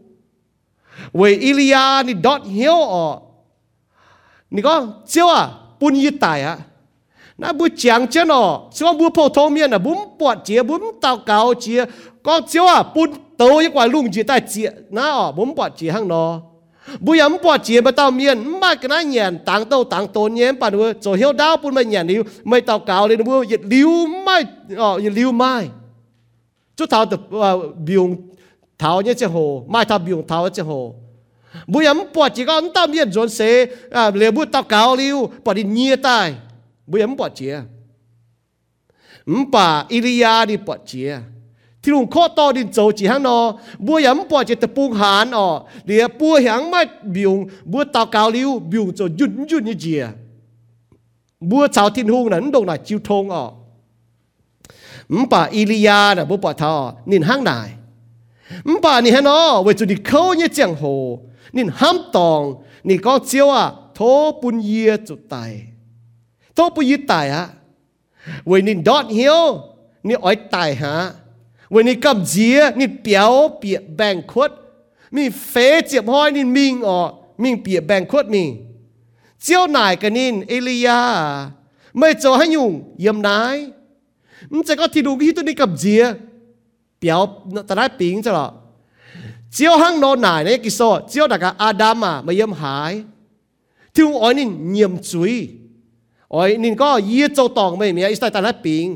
vì Elia ni đốt hiếu ở. Ni có chiếu à? Bún như tài à na bu chàng chân ọ chiếu bu phổ thông miên à bún bọt chia bún tao cao chia có chiếu à? Bún tàu như quả lùng chia tại chia na ọ bún bọt chia hang nó บุยมปวดเจียมาเต้าเมียนมากนะเงียนต่างเต้าต่างโตนเงี้ยปานเวโจเฮียวดาวปุ่นไม่เงียนนิ้วไม่เต้าเก่าเลยนะเว้ยยลิ้วไม่อ๋อยลิ้วไม่จุดเท้าแต่บิวงเท้าเนี่ยจะโหไม่ท้าบิวงเท้าจะโหบุยมปวดจีก็อันเต้าเมียนจนเสอ่าเลี้ยบุเต้าเก่าลิ้วปอดินเงียตายบุยมปวดเจียมป่าอิริยาดิปวดเจีย ที่ลุงข้อต่อดินโจจีฮันนอบัวยำปอจะตะปูหานอเดี๋ยวบัวหยางไม่บิวบัวตากาลิ้วบิวจะยุดนยุดยี่เจียบัวชาวทิ้นหูนั้นดงหน่ะจิวทงอ๋อมป่าอิลิยาน่ะบัป่าทอนินห้างนายมป่านี่ฮันนอเวจุดิเขาเนี่ยเจียงโหนินห้ามตองนี่ก็เจียวอะโทปุญเยียจุดไตโทปุญเยตายฮะเวนินดอดเหียวนี่อ้อยตายฮะ วันนี้กับเจียนี่เปียวเปียแบ่งขวดมีเฟเจ็บห้อยนี่มิงอ๋อมิงเปียแบ่งขวดมีเจ้าหนายกันนินเอลียาไม่เจอให้ยุ่งเยี่ยมนายมันจะก็ที่ดูที่ตัวนี้กับเจียเปียวแต่ได้ปิงจะหรอเจ้าห้างนอนหนายเนี่ยกิโซเจ้าดักอาดัมอ่ะมาเยี่ยมหายที่อ้อยนี่เยี่ยมจุยอ้อยนี่ก็เยี่ยเจ้าตองไม่มีอิสไตแต่ได้ปิง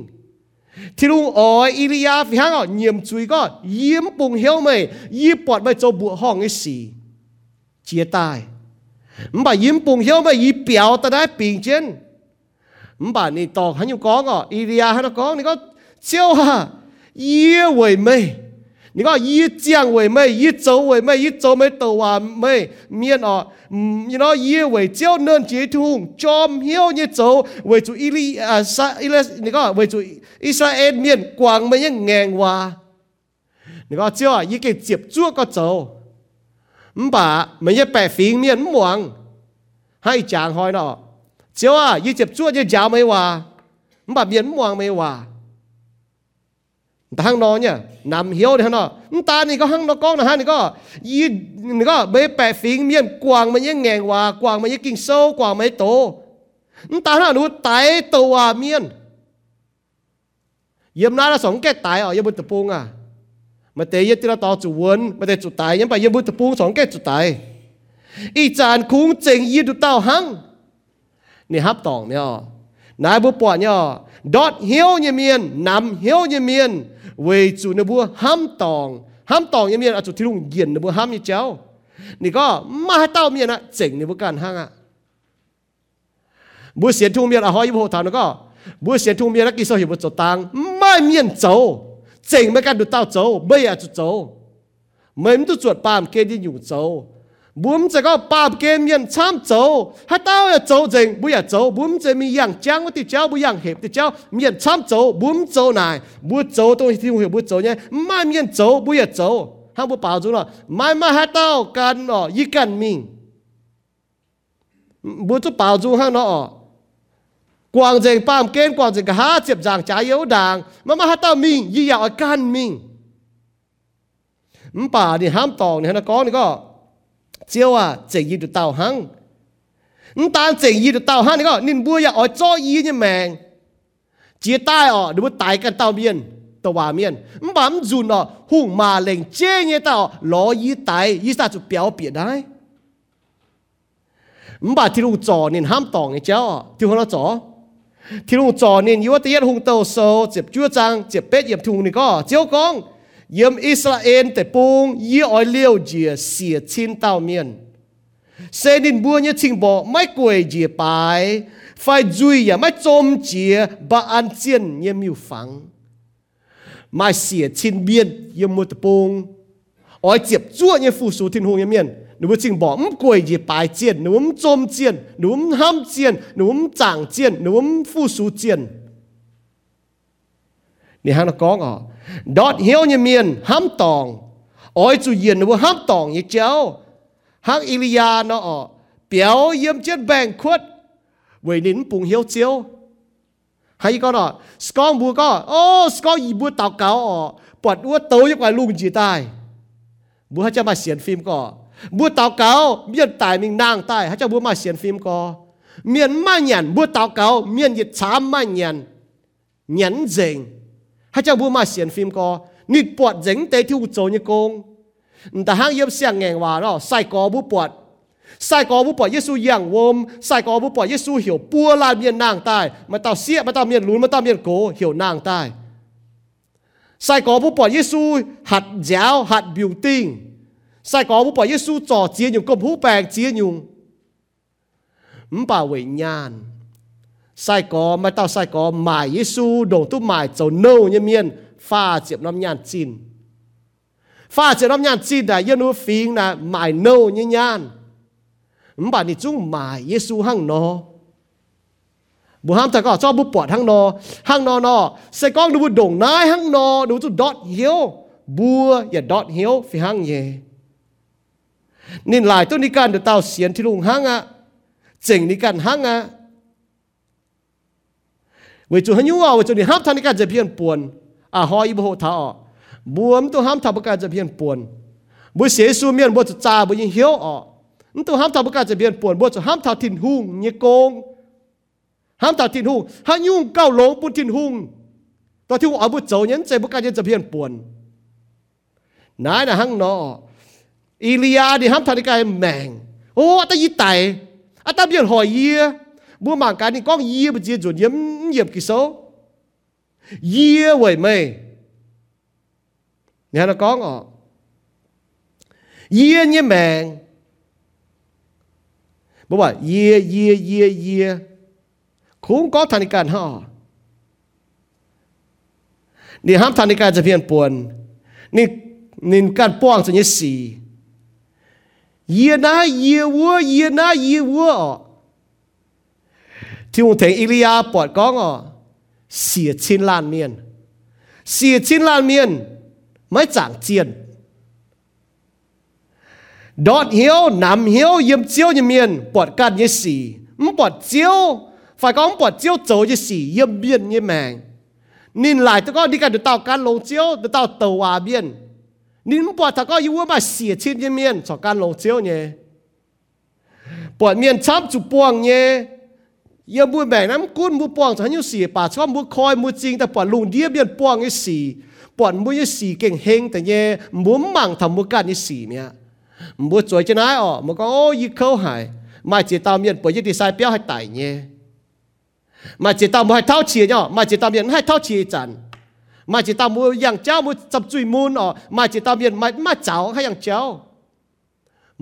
ที่ลุงอ๋ออิริยาฟิฮังอ๋อเยี่ยมจุยก็เยี่ยมปุ่งเฮียวไม่ยี่ปอดไม่จะบวห้องไอ้สีเจียตายมันบ่ยิ้มปุ่งเฮียวไม่ยี่เปียวแต่ได้ปิงเจนมันบ่นี่ตอกหันอยู่ก้องอ๋ออิริยาหันก้องนี่ก็เจ้าฮะเยี่ยวยไม่ 你看一降为妹，一走为妹，一走没走啊妹面啊，嗯，你那一为叫能接通，叫苗你走为主伊利啊撒伊勒，你看为主伊撒埃面光没人硬话，你看叫啊一个接住个走，唔把没一白飞面唔忘，还讲开咯，叫啊一接住就讲没话，唔把面唔忘没话。Ta hang nó nhá nằm hiếu thì hang nó ta này có hang nó con là hang này có. Y này có, bế bè phím miên, quàng mà nhớ ngang hòa, quàng mà nhớ kinh sâu, quàng mấy tổ. Ta nó nó tái tổ hòa miên. Yếm na là sống cái tái ở yếm bút tập buông à. Mà tế yết là tao chủ quân mà tế chủ tái, yếm bà yếm bút tập buông sống cái chủ tái. Y chàn khung chênh yết tụ tao hang nè hấp tòng nè nãy bút bỏ nhá dot hiếu như miền nằm hiếu như miền về chủ nô bua ham tòng ham tòng như miền à chủ thi lùng giền nô bua ham như cháu nì có mà tao miền à chỉnh nô bua cản hang à bua xiên thu miền à hỏi bố thảo nó có bua xiên thu miền là kỳ sao hiểu bột tang mai miền cháu chỉnh mới cản được tao cháu bây à chủ cháu mấy tu chuột pam kia đi nhủ cháu bốn giờ có ba game yên chăm cháu hát tao là cháu dừng bây giờ cháu bốn giờ mi yang chang với cháu bây yang hiệp cháu miền chăm cháu bốn cháu này bốn cháu tôi thì hiểu bốn cháu nhé. À mai miền cháu bây giờ cháu hắn bố bảo chúng là mai mai hát tao cần ở y cần mình bốn chú bảo chúng hắn nó quang dừng ba game quang dừng cả hát chụp giảng trái yếu đàng mà mà hát tao mình y yào cần mình bà thì ham tòng thì nó có thì có chiếu à chỉ gì được tàu hăng nhưng ta chỉ gì được tàu hăng đấy có nên bùa ya ở cho y như mèn chia tay ở đúng tại cái tàu miền tàu hòa miền bám dùn ở hùng mà lệnh chê như tàu lo y tại y ta chụp béo biển đấy bảo thì lúc trò nên ham tòng này cháu thì không nó trò thì lúc trò nên yếu tiết hùng tàu sâu chụp chúa trăng chụp bếp chụp thùng này có chiếu con เยี่ยมอิสราเอลแต่ปุงยี่อ้อยเลี้ยวเจียเสียชินเต้าเมียนเซนินบัวเนี่ยชิงบอกไม่กวยเจียไปไฟจุยอย่าไม่จมเจียบาอันเจียนเยี่ยมิวฟังมาเสียชินเบียนเยี่ยมมัวตะปุงอ้อยเจียบจ้วเนี่ยฟูสูทินหงเยี่ยมเมียนหนูจึงบอกมกวยยีปายเจียนหนูมจมเจียนหนูมห้ามเจียนหนูมจางเจียนหนูมฟูสูเจียนนี่ฮะนักกองอ๋อ dot hiếu như miền hám tòng. Ôi chủ yên nó hám tòng như chéo hắc Ilia nó ở, béo yếm chết bèn khuất. Với nín bùng hiếu chiếu. Hay con đó scon bùa có. Ô, scon gì bùa tàu cáo ở, bọt ua tấu giúp ngoài lùng chỉ tai. Bùa hãy cho mà xiển phim có. Bùa tàu cáo miền tài mình nàng tài hãy cho bùa mà xiển phim có. Miền ma nhàn, bùa tàu cáo miền dịch xám ma nhàn. Nhẫn dình hay chẳng bu mà xiên phim co nịt bọt dính tế thiêu chỗ như công ta hang yếm xiang ngang hòa đó, sai có bu bọt sai có bu bọt Giêsu yang wom sai có bu bọt Giêsu hiểu bua là miền nàng tai mà tao xia mà tao miền lún, mà tao miền cố, hiểu nàng tai sai có bu bọt Giêsu hạt giáo, hạt biểu tình. Sai có bu bọt Giêsu trò chia nhung, công hú bèn chia nhung. 唔把为难。sai có, mai tao sai có mải Giêsu đổ tu mải dầu nâu như miên, pha chiếm năm nhàn chín pha chiếm năm nhàn chín đã, yên nu phiền là mải nâu như nhàn. Bạn đi chung mải Giêsu hăng nó. Bố ham ta có, cho bố bọt hăng nó. Hăng nó nó, sẽ có đủ đồng nái hăng nó đủ tu đọt hiếu. Bùa và đọt hiếu, phi hăng nhé nên lại tôi đi can được tao xiên thì lùng hăng á. À. chỉnh đi can hăng á. à. Vì chủ hắn nhu à vì chủ đi hấp thằng đi can จะเพียนปวนอะหอยบ่ท่าบวมตัวห้ามทับประกาจะเพียนปวนบุเสียสูเมียนบุจะจ่าบุยิงเหี้ยวอะตัวห้ามทับประกาจะเพียนปวนบุจะห้ามทับถิ่นหุงเงียโกงห้ามทับถิ่นหุงห้ายุ่งเก้าหลงปุ่นถิ่นหุงตัวที่ว่าบุเจ้าเนี้ยใจประกาศจะเพียนปวนนายนะหังนออีลียาดิห้ามทับในกายแมงโอ้ตายีไตอาตาเบียนหอยเยี่ย บัวหมังการนี่ก้องเยี่ยบเจียจุนเยี่มเยี่บกิโซเยี่ยไว้ไม่เนี่ยนะก้องอ๋อเยี่ยเนี่ยแมงบอกว่าเยี่ยเยี่ยเยี่ยเยี่ยคุ้งก็ทานการห่อนี่ห้ามทานการจะเพียนปวนนี่นี่การป้องสัญญาสีเยี่ยนะเยี่ยวัวเยี่ยนะเยี่ยวัวอ๋อ ที่ผมถึงอิลียาปอดก้องอ่ะเสียชิ้นล้านเมียนเสียชิ้นล้านเมียน mới chẳng chiên đọt hiếu nằm hiếu yếm chiếu như miền bọt can như xì唔bọt chiếu phải có bọt chiếu走như xì yếm biên như mèng nhìn lại tôi có đi cả được tàu can lồng chiếu được tàu tàu hòa biên nhìn bọt ta có yêu mà xì trên như miền cho can lồng chiếu nhé bọt miền chắp chụp buông nhé ยัง ยาบุญแบ่งน้ำกุ้นบุปองฉันอยู่สี่ป่าชอบบุคอยมุจริงแต่ปอดลุงเดียบเบียนปองยี่สี่ปอนมุยสีเก่งเฮงแต่เย่มุมมังทำมุกันยี่สีเนี่ยมุจวยจะน้อยอ๋อมันก็โอ้ยเข้าหายมาเจตามเมียนปวยยี่ดีไซน์เปี้ยวให้ตายเนี่ยมาเจตามมุให้เท่าเชียเนาะมาเจตามเมียนให้เท่าเชียจันมาเจตามมุอย่างเจ้ามุจับจุยมูนอ๋อมาเจตามเมียนมามาเจ้าให้อย่างเจ้า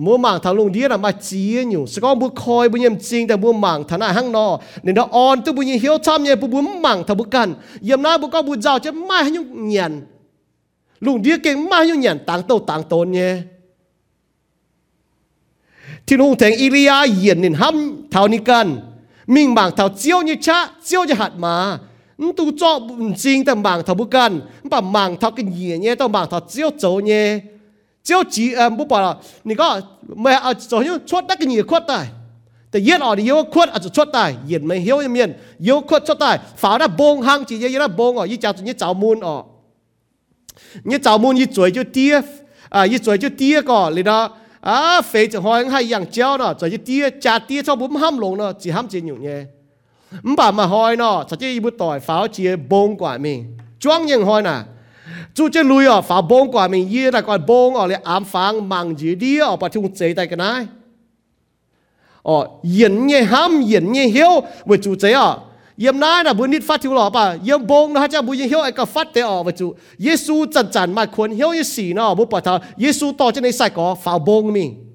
มัวหมางทางลงเดียนะมาจีอยู่สกอบุคอยบุญยมจริงแต่บัวหมางทางหน้าห้างนอเนี่ยเราอ่อนตัวบุญยเหี่ยวช้ำเนี่ยบุบุหมางทางบุกันเยี่ยมน้าบุก็บุเจ้าจ chiếu chỉ em bố bảo là nị có mẹ ở chỗ như chốt đắc cái gì khuất tài แต่เย็นออกดิเยอะขวดอาจจะชดตายเย็นไม่เหี้ยวเมียนเยอะขวดชดตายฝาหน้าบงหางจีเยอะนะบงออกยี่เจ้ายี่เจ้ามูลออกยี่เจ้ามูลยี่จวยจู่เตี้ยอ่ายี่จวยจู่เตี้ยก่อนเลยนะอ่าเฟยจะหอยให้อย่างเจ้าเนาะจวยจู่เตี้ยจ่าเตี้ยชอบบุ้มห้ามลงเนาะจีห้ามจีอยู่เนี่ยมบ่ามาหอยเนาะจะจีบุต่อยฝาเจียบงกว่ามีจ้วงยังหอยน่ะ chú chơi lùi à phá bông quả mình yê là còn bông ở à, lại ám phang mang gì đi ở à, bà chung chế tại cái này ở ờ, yên nhẹ ham yên nhẹ hiếu, với chú chế à. Yếm nái là bữa nít phát thiếu lọ bà, yếm bông nó cha buôn hiếu, ai cả phát tế ở, với chú. Giêsu chân chân mà khuôn hiếu như xì nó, bố bà thà Giêsu to trên này sai có, phá bông mình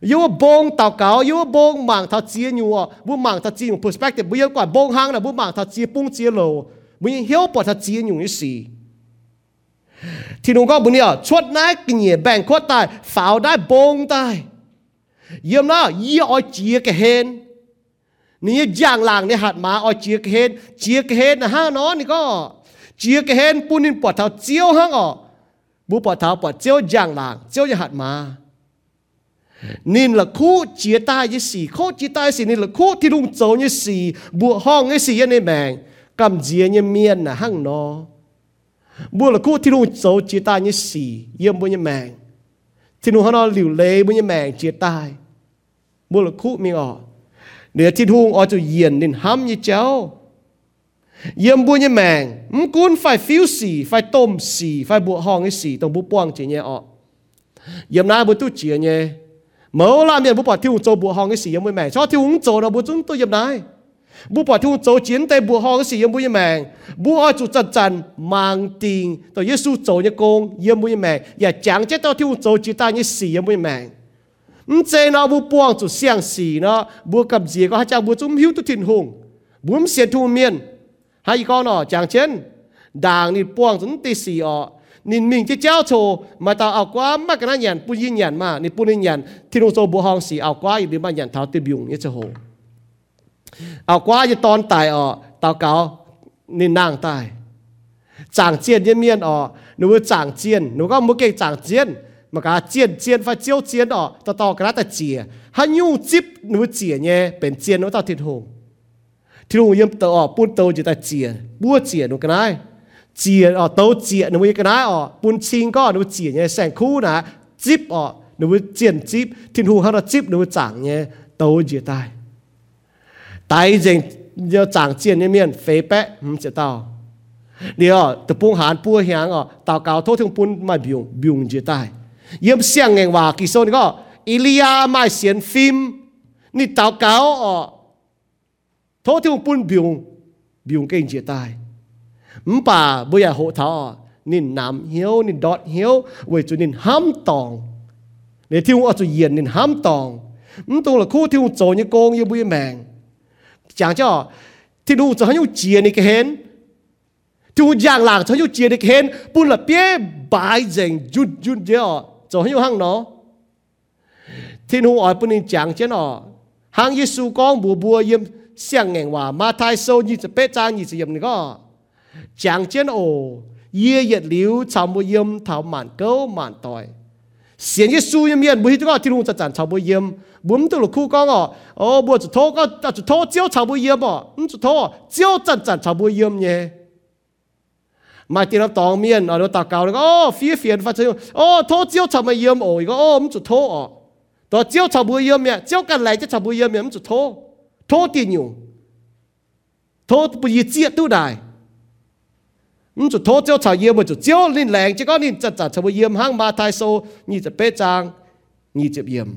yêu bông tàu cáo yêu bông mảng thà chia nhiều bố mảng thà chia perspective bố yêu quả bông hang là bố mảng thà chia bông chia lầu. Bố hiếu bà thà chia nhiều như xì thì nó có bún nhỉ chuột nái kinh nghiệm bèn khuất tài pháo đai bông tài yếm nó yêu oi chia cái hên นี่ย่างลางเนี่ยหัดมาออเจียกเห็นเจียกเห็นนะฮะเนาะนี่ก็เจียกเห็นปุ่นินปวดเท้าเจียวฮะอ๋อบุปวดเท้าปวดเจียวย่างลางเจียวจะหัดมานี่ละคู่เจียตายยี่สี่คู่เจียตายสี่นี่ละคู่ที่ลุงโจยี่สี่บัวห้องยี่สี่ยันในแมงกำเจียเนี่ยเมียนนะหั่งเนาะ บัวละกูที่นู่โจจีตายเนี่ยสีเยี่ยมบุญยแมงที่นู่นเขาหลิวเล่บุญยแมงจีตายบัวละกูมีอ่อเดี๋ยวที่ทุ่งออจะเยียนดินห้ำยี่เจ้าเยี่ยมบุญยแมงมกุนไฟฟิวสีไฟต้มสีไฟบัวห้องไอสีต้องบุป้วงจีเนี่ยออเยี่ยมน้าบุตุเจีเนี่ยเมื่อลามเยี่ยมบุปผาที่หุ่งโจบัวห้องไอสีเยี่ยมบุญแม่ชอบที่หุ่งโจเราบุจุ้งตัวเยี่ยมนาย bu bỏ thu chỗ chiến tay bu ho cái gì yếm bu yếm mèn bu ho chủ chân chân mang tiền tờ yếm su chỗ nhá công yếm bu yếm mèn ya chẳng chết tao thu chỗ chỉ ta như gì yếm bu yếm mèn ừm chế nó bu buông chủ xiang gì nó. Bu cầm gì có hai chàng bu chúng hiu tu thiên hùng. Bu ấm xiên thu miên. Hai con nó chẳng chết. Đàng nịt buông chúng tì gì ọ. Nịt mình chỉ trao chỗ mà tao ao quá mắc cái nó nhàn bu yin nhàn mà. Nịt bu yin nhàn thiên hùng chỗ bu hong gì ao quá yếm bu nhàn tháo tiêu biểu như thế hồ. เอากว่าจะตอนตายออเตาเกานี่นางตายจางเจียนเยี่ยมเมียนออหนูจางเจียนหนูก็มุกเก่งจางเจียนมากาเจียนเจียนไฟเจียวเจียนออตะตอกระตะเจียฮันยูจิบหนูเจียเนี่ยเป็นเจียนหนูตาทิดหงที่หนูยิ้มเตออปุ้นเตออยู่ตะเจียบัวเจียหนูก็ได้เจียออเตาเจียหนูก็ได้ออปุ้นชิงก็หนูเจียเนี่ยแสงคู่นะจิบออหนูเจียนจิบทิดหงฮันจิบหนูจางเนี่ยเตออยู่ตาย tại dành giờ chẳng chiến như miền phế bẹ, không sẽ tao điều từ bung hàn bua hàng ở tao cao thô thương bún mà biung biung chỉ tai yếm xiang ngang hòa kỳ sơn này có Ilia mai xiên phim ni tao cao ở thô thương bún biung biung kinh chỉ tai mắm bà bây giờ hộ thọ nên nam hiếu nên đọt hiếu với cho nên ham tòng để thiếu ở cho yên nên ham tòng mắm tôi là khu thiếu chỗ như con như bùi mèng จ้าที่ดูจะให้ยูเจียนี่ก็เห็นที่มึงย่างหลังจะให้ยูเจียนี่ก็เห็นปุ่นละเปี้ยบายเจงจุดจุดเดียว cho hiếu hăng nó thiên hùng ở bên chẳng chứ nó hăng Giêsu con bùa bùa yếm xiang ngành hòa ma thai sâu nhưจะเป็ดจางnhưจะyếm này có chẳng chứ ồ yê yết liu chào bùa yếm thảo mạn câu mạn tỏi xiên Giêsu yếm yếm bùa hít có thiên hùngจะจัน chào bùa yếm bùa mình tự khu con ờ ô bùa chỉ thô có chỉ thô chiếu chào bùa yếm ờ không chỉ thô chiếuจันจัน chào bùa yếm nhé มาตีนับตองเมียนเอาเราตาเก่าแล้วก็โอ้ฟีเฟียน发生โอ้โทษเจ้าชาวมาเยี่ยมโอ้ยก็โอ้มันจุดโทษอ๋อตัวเจ้าชาวมาเยี่ยมเนี่ยเจ้ากันไหลจะชาวมาเยี่ยมเนี่ยมันจุดโทษโทษตีอยู่โทษปุยเจียตู้ได้ มันจะโทษเจ้าชายเยี่ยมมันจะเจ้าลินแหลงจะก็ลินจัดจัดชาวเยี่ยมห้างมาไทยโซนี่จะเป๊ะจางนี่จะเยี่ยม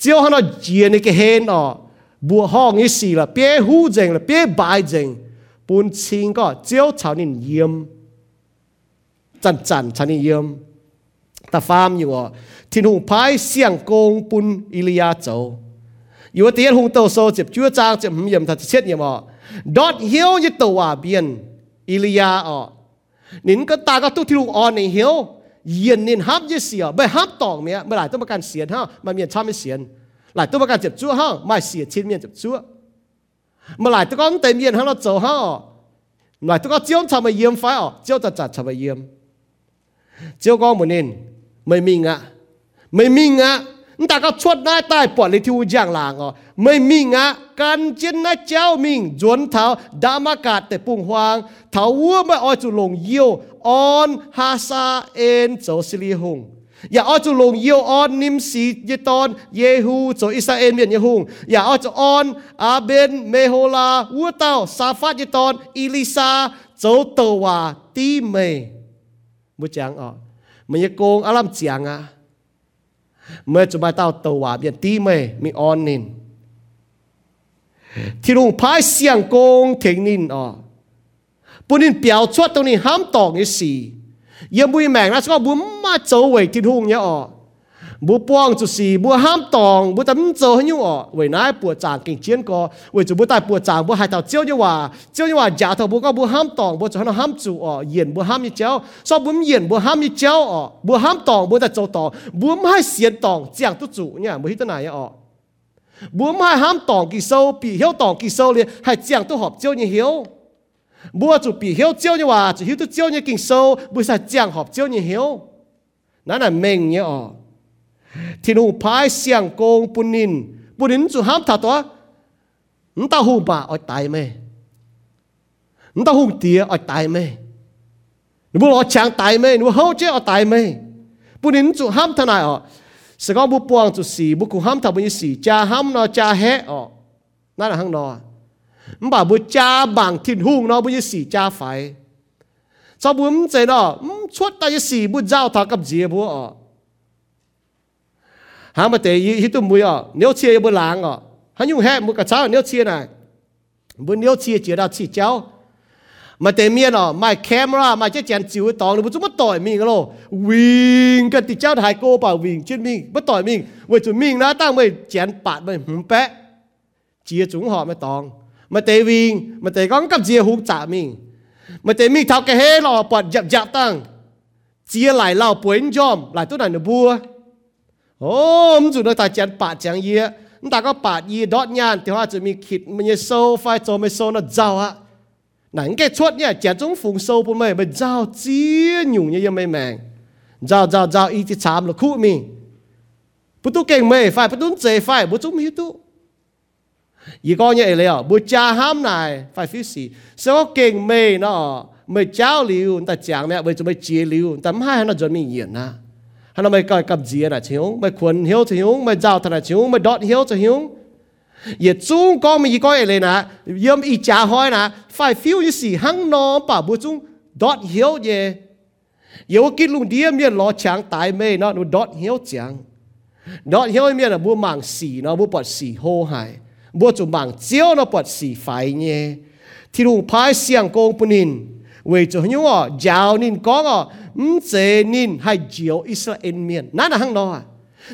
เจ้าฮันเราเจียนี่ก็เห็นอ๋อบัวห้องนี่สี่ละเปี้ยหูเจงละเปี้ยบายเจงปูนชิงก็เจ้าชาวนี่เยี่ยมจันจันชาวนี่เยี่ยมตาฟามอยู่อ๋อที่หนุ่มพายเสียงโกงปุนอิริยาโจอยู่เตี้ยหงโตโซเจ็บชั่วจางเจ็บเยี่ยมทัดเช็ดเยี่ยมอ๋อดอดเหี้ยวยี่ตัวเบียน อิลยาอ่หนินฮับยี่ลูกอ่ในเหวเย็นนินฮับจะเสียไม่ฮับตองเมียเมื่อไหร่ต้องมาการเสียนฮะมันเมียนช้ำไม่เสียนหลายต้องมาการเจ็บชั่วฮะไม่เสียชิ้นเมียนเจ็บชั่วมาหลายตัวก็เต็มเย็นให้เราเจอฮะหลายตัวก็เจ้าทำมาเยี่ยมไฟอ๋อเจ้าจะจัดทำมาเยี่ยมเจ้าก็เหมือนนี่ไม่มีงะไม่มีงะ แต่ก็ชดได้ใต้ปอดเลยที่ย่างลางอ๋อไม่มีงะกันเจนนะเจ้ามิงจวนเท้าดามากาศแต่ปุ่งหวางเท้าวัวไม่อ้อยจุลงเยี่ยวออนฮาซาเอ็นโจสิลีหงอย่าอ้อจะลงเยี่ยวออนนิมสีเยตอนเยฮูโจอิสราเอลเมียนเยฮุงอย่าอ้อจะออนอาเบนเมโฮลาวัวเต้าซาฟัดเยตอนอิลิซาโจเตวาตีเมมุจังอ๋อมันยโกงอาลัมเจียงอะ เมื่อจะมาเต้าเตวาเมียนตีไม่มีออนนินที่ลงพายเสียงโกงเทงนินอ๋อปุ่นินเปียวชวดตรงนี้ห้ามตอกนี่สี่ยังบุยแมงนะก็บุมาเจเวที่ทุ่งเนี่ยอ๋อ bu puang chu si bu ham tong bu tam cho hnu o we nai pu chang kinh chien ko we chu bu tai pu chang bu hai tao chiu như wa à? chiu như wa à? ja dạ tho bu ko bu ham tong bu cho nó ham chu o yen bu ham như chéo. So bu yen bu ham như chéo o bu ham tong bu ta cho tong bu mai xiên tong chiang tu chu nha bu hi ta nai o bu mai ham tong ki sâu pi hiếu tong ki sâu liền, hai chiang tu họp chiu như hiếu. Bua chủ bị hiếu chiêu như hòa à? chủ hiếu tu chiêu như kinh sâu bùi sa chàng họp chiêu như hiếu. Nó là mình nhé ọ ทินูพายเสียงโกงปุนินปุนินสุหามถาตัวนตาหูบาออยตายไหมนตาหูเตียออยตายไหมนูบุรอช้างตายไหมนูเฮาเจ้าออยตายไหมปุนินสุหามทนายออสกอบุปวงจุสีบุกุหามทาบุญสีจาหามนอจาแฮออนั่นแหละหังนอมบ่าบุจาบางทินหุงนอบุญสีจาไฟสบุมใจนอชดตายสีบุเจ้าทากับเจียบัวออ หามาเตยฮิตุมุยอ่ะเนี้ยเชียบนหลังอ่ะหันยุ่งแห่มุกกระเช้าเนี้ยเชียน่ะบนเนี้ยเชียเจียดาชีเจ้ามาเตเมียนอ่ะไม่แคมราไม่จะแจนจิ๋วตองหรือบุจุมาต่อยมิงก็โลวิ่งกันติเจ้าถ่ายโกเปล่าวิ่งจิ้นมิงมาต่อยมิงเว้ยจุมิงนะตั้งไม่แจนปาดไม่หืมแปะเจียจุงหอไม่ตอง mà tê viên mà tê con cấp chia hút trả mình mà tê mình thao cái hết lò bọt dập dập tăng chia lại lò buen jom lại tôi này nó bua ô chủ nơi ta chén bạt chẳng gì ta có bạt gì đó nhàn thì hoa chỉ mình khịt mình sâu phải cho mình sâu nó giàu á nãy cái chuột nhá chén chúng phùng sâu của mình mình giàu chia nhung như vậy mèn giàu giàu giàu ít thì là khu mình bút tu kèn mày phải bút tu dễ phải bút tu mi tu gì coi như vậy à bút cha ham này phải phiếu gì sao kèn mày nó mày cháu liu ta chẳng mẹ bây giờ mày chia liu tấm hai nó chuẩn mình hiện à hắn là mày cài cặp gì là chiếu mày quần hiếu thì hiếu mày giàu thật là chiếu mày đọt hiếu thì hiếu. Giờ chung có mình coi e lên nè yếm ý trả hỏi nè phải phiêu như gì hăng nó bảo bố chung, đọt hiếu gì giờ cái lùng điếm như lo chàng tại mê nó nó đọt hiếu chàng đọt hiếu như là bố mảng xì nó bố bọt xì hô hài bố chủ mảng nó bọt xì phải nhé thì lùng phái xiang công punin 为着你哦，教您讲哦，唔借您还教以色列面，哪能行咯啊？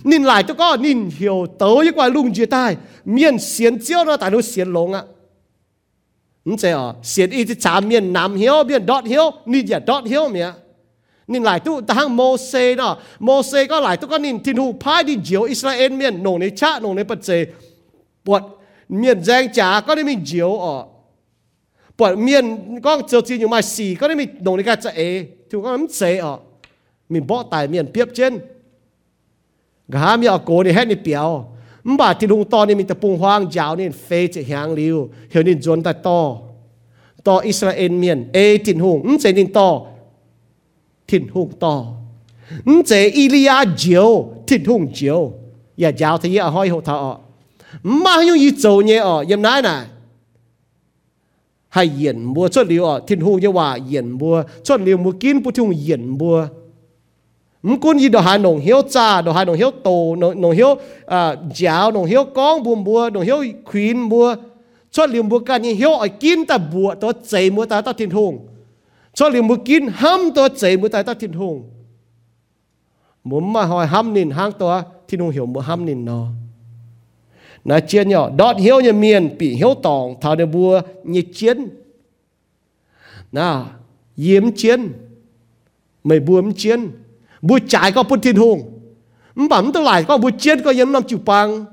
您来都讲您 hiểu tới cái quan lung chia tai, miền xiên chiếu đó ta nó xiên lông á. Không chế à, xiên y thì chả miền nam hiếu, miền đọt hiếu, nín giả đọt hiếu mẹ. Nín lại tu tăng mô xê đó, mô xê có lại tu có nín tin hụ phái đi chiếu Israel miền nổ nế cha nổ nế bật chế. Bột miền giang chả có nên mình chiếu ở ờ. อ่ะมเจนินให้เจียวอิสราเอลเมียนนั่นนะฮังนอนินหลายตัวก็นินเหี่ยวเต๋อยิ่งกว่าลุงเจียใต้เมียนเสียนเจียวนะแต่หนูเสียนลงอ่ะมเจอ่ะเสียนอีที่จามเมียนนำเหี่ยวเมียนดอดเหี่ยวนี่อย่าดอดเหี่ยวเมียนินหลายตัวแต่ฮังโมเสเนาะโมเสก็หลายตัวก็นินทินหูพายดิเจียวอิสราเอลเมียนหนงในชาหนงในปัจเจปวด miền giang trả có nên mình chiếu ở bỏ miền con chờ chi nhưng mà xì có nên mình đồng đi cái chạy thì con nắm chế ở mình bỏ tài miền tiếp trên gà mi ở cổ này hết ni biểu mà bà thì lùng to này mình tập bùng hoang giáo nên phê chạy hàng liu hiểu nên dồn ta to to Israel miền hay yển mua cho liu ở thiên hu như ว่า yển mua cho liu mua kín bút thùng yển mua Mình quân gì đồ hà nồng hiếu cha đồ hà nồng hiếu tổ, nồng nồng hiếu à giáo, nồng hiếu con buồn mua nồng hiếu khuyên mua cho liu mua cả những hiếu ở kín ta bùa to chạy mua ta ta thiên hùng. Cho liu mua kín ham to chạy mua ta ta thiên hùng. Muốn mà hỏi ham nín hang to thiên hùng hiểu mua ham nín nó na chiến nhỏ, đọt hiếu nhà miền, bị hiếu tòng, thảo đề bùa như chiến. Na yếm chiến, mày buồm chiến. Bùa trái có bút thiên hùng bẩm tôi lại có bùa chiến, có yếm năm chục bằng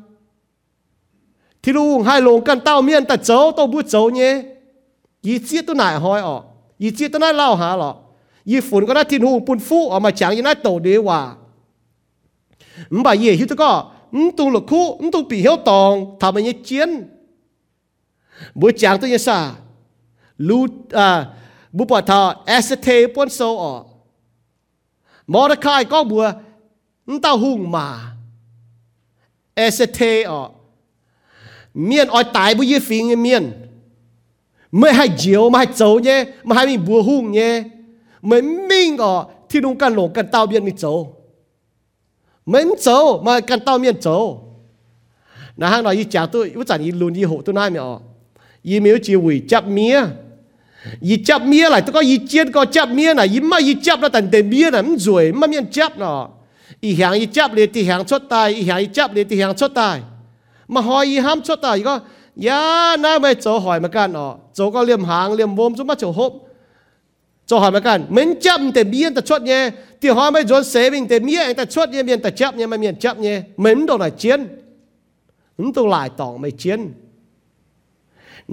thì lu hai lồng căn tao miền, ta chấu, tao bùa chấu nhé. Yi chiết tôi nại hỏi ọ yi chiết tôi nại lao hả lọ. Yi phun có nát thiên hùng phun phu ở mà chẳng yi nát tổ đế hòa. Bà yi hiếu tôi có ừm, tu lục khu, ừm, tu bị hiếu tòng thà mà như chiến. Bữa chàng tôi như sa lu à bữa bỏ thà ST bốn số ở. Mordecai có bữa tao hùng mà. ST ở. Miền ở tại bữa giờ phiền miền mới hay diều mà hay dấu nhé mà hay mình bùa hùng nhé. Mới minh ở, thì đúng căn lồng căn tao biết mình dấu mới dấu mà cần tao miền dấu nà hàng nói y chả tôi yếu chẳng y luôn y hộ tôi nói mẹ ọ y miếu chỉ hủy chấp mía. Y chấp mía lại tôi có y chiên có chấp mía này y mà y chấp nó tận tiền mía này mình rồi mà miền chấp nó y hàng y chấp liền thì hàng xuất tài y hàng y chấp liền thì hàng xuất tài mà hỏi y ham xuất tài có dạ, ya na mày chỗ hỏi mà can ọ chỗ có liềm hàng liềm vôm chúng mà chỗ hộp cho hàm กันมันจับแต่เบียนแต่ชดเนี่ยที่หาไม่จนเสบิงแต่เมียแต่ชดเนี่ยเบียนแต่จับเนี่ยไม่เมียนจับเนี่ยมันโดนไหนเชียนมันตัวหลายตองไม่เชียน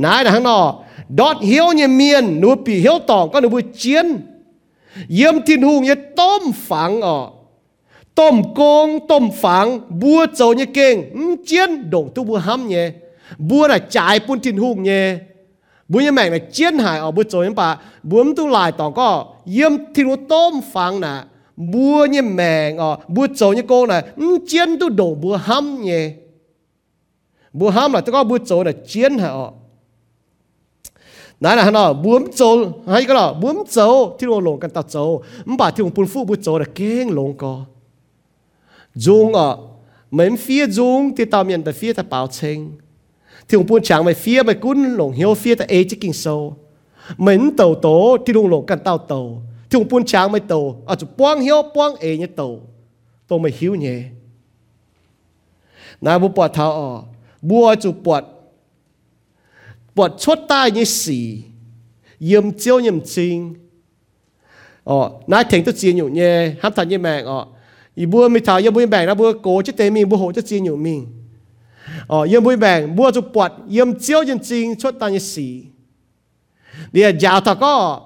นายนะข้างนอกดอดเหี้ยวเนี่ยเมียนหนูปีเหี้ยวตองก็หนูบุเชียนเยี่ยมทินหุงเนี่ยต้มฝังอ่อต้มโกงต้มฝังบัวโจเนี่ยเก่งเชียนดงตัวบัวห้ำเนี่ยบัวน่ะจ่ายปุ่นทินหุงเนี่ย à chú quang hiếu quang ê như tàu tàu mày hiếu nhé nãy bùa bỏ thao ọ บัวจูปวดปวดชดใต้ยี่สี่เยี่ยมเจียวเยี่ยมจริงอ๋อนายถึงตัวจีนอยู่เนี่ยห้ามทันยี่แมงอ๋ออีบัวไม่ถ่ายยี่บัวแบ่งนะบัวโกจะเตมีบัวโหจะจีนอยู่มิงอ๋อยี่บัวแบ่งบัวจูปวดเยี่ยมเจียวเยี่ยมจริง ชดใต้ยี่สี่เดี๋ยวยาวถ้าก็เสกองบัวจีบจ้วยี่ 哦，因为病，我就拔，因照认真出单一事。你係教頭哥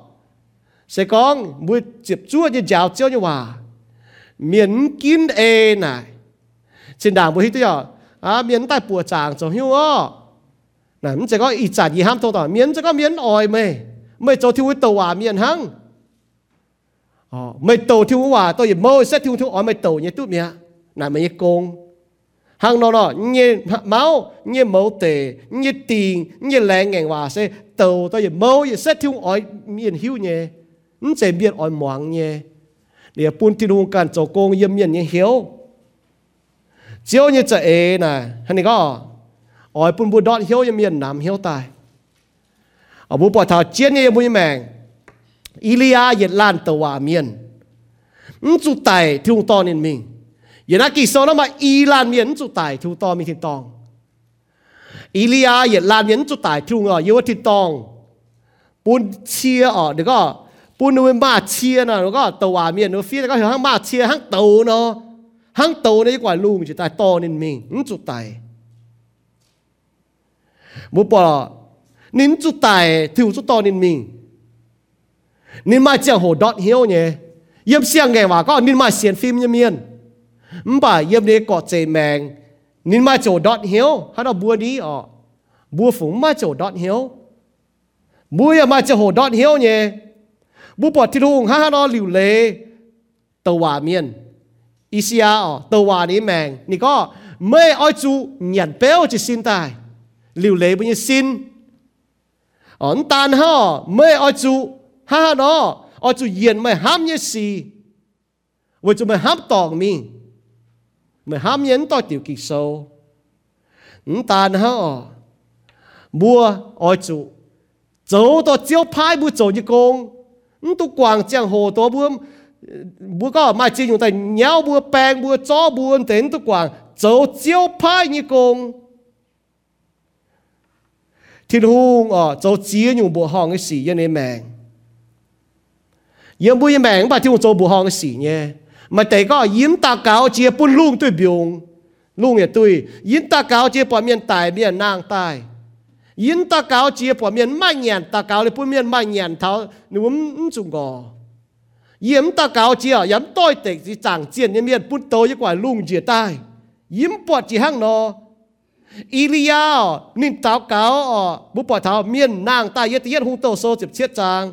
，sẽ con mỗi chụp chúa như giáo chiếu như hòa. Miễn kín ê này. Trên đảng bố hít tiêu à miễn tại bùa chàng cho hiu ó này mình chỉ có ý chả gì ham thông tỏ miễn chỉ có miễn ỏi mê. Mê cho thiếu tàu à miễn hăng. Ờ mê tàu thiếu hòa tôi mơ sẽ thiếu thiếu ỏi mê tàu như tụi mẹ. Nè mày công hàng nó nó như máu như máu tệ như tiền như lẻ ngàn hòa sẽ tàu tới giờ máu, giờ xét thiếu ỏi miền hiu nhẹ nó sẽ biết ỏi mỏng nhẹ để buôn tin hùng cản chỗ công yếm miền như hiếu chiếu như trợ ế nè hay này có ỏi buôn buôn đọt hiếu yếm miền nam, hiếu tài. Ở bố bỏ thảo chiến như bố như mèng Ilia yết lan tàu hòa miền. Nụ tài thiếu to nên mình. อย่那给说那么伊朗民族大土当没听当，伊利亚也兰民族大土啊，有听当，ปุ่นเชียออกเดี๋ยวก็ปุนนู้นมาเชียนะแล้วก็ตัวเมียนนู้นฟีแล้วก็เห้างมาเชียห้างโตเนาะห้างโตนี่กว่าลุงจุดตายโตนินมิงจุดตายมุปอนินจุดตายถิวจุดโตนินมิงนินมาเจียงโหดอทเฮียวเนี่ยเยี่ยมเสียงไงวะก็นินมาเสียนฟิล์มเยี่ยมเมียน บ่าเยี่ยมเนี่ยกอดเจแมงนินมาโจดอทเฮียวฮัดบัวดีอ๋อบัวฝูงมาโจดอทเฮียวบัวยามาจะโหดอทเฮียวเนี่ยบัวปอดที่ลุงฮ่าฮัดหลิวเลตวาเมียนอีเซียอ๋อตวานี้แมงนี่ก็ไม่อ้อยจูหยันเป้วจะสินตายหลิวเลบุญสินอ๋อนตานฮ่อไม่อ้อยจูฮ่าฮัดอ๋ออ้อยจูเย็นไม่ห้ามเยสีว่าจะไม่ห้ามตองมี mà ham nhấn to tiểu kỳ sâu. Tàn ta ở mua ở chủ dấu to chiếu phái bu dấu như công tu quảng chẳng hồ to buông bữa có mà chỉ dùng tay nhéo bữa bèn bữa chó buôn đến tu quảng dấu chiếu phái như công thiên hùng ờ, ở dấu chia nhung bộ hòn cái xỉ như này mèng yên bu yên mèng bà thiên hùng dấu bộ hòn cái xỉ nhé mà tại có yếm ta cáo chia bún lung tôi biểu lung ya tôi yếm ta cáo chia bỏ miền tài miền nang tài yếm ta cáo chia bỏ miền mai nhàn ta cáo lấy bún miền mai nhàn tháo nếu chung gò. Yếm ta cáo chia yếm tôi tệ chỉ chẳng chiến như miền bút tôi quả lung chia tai. Yếm bọt chỉ hang nó. Ilia nín tao cáo bút bọt tháo miền nang tai, yết yết hung tàu số chụp chết chàng.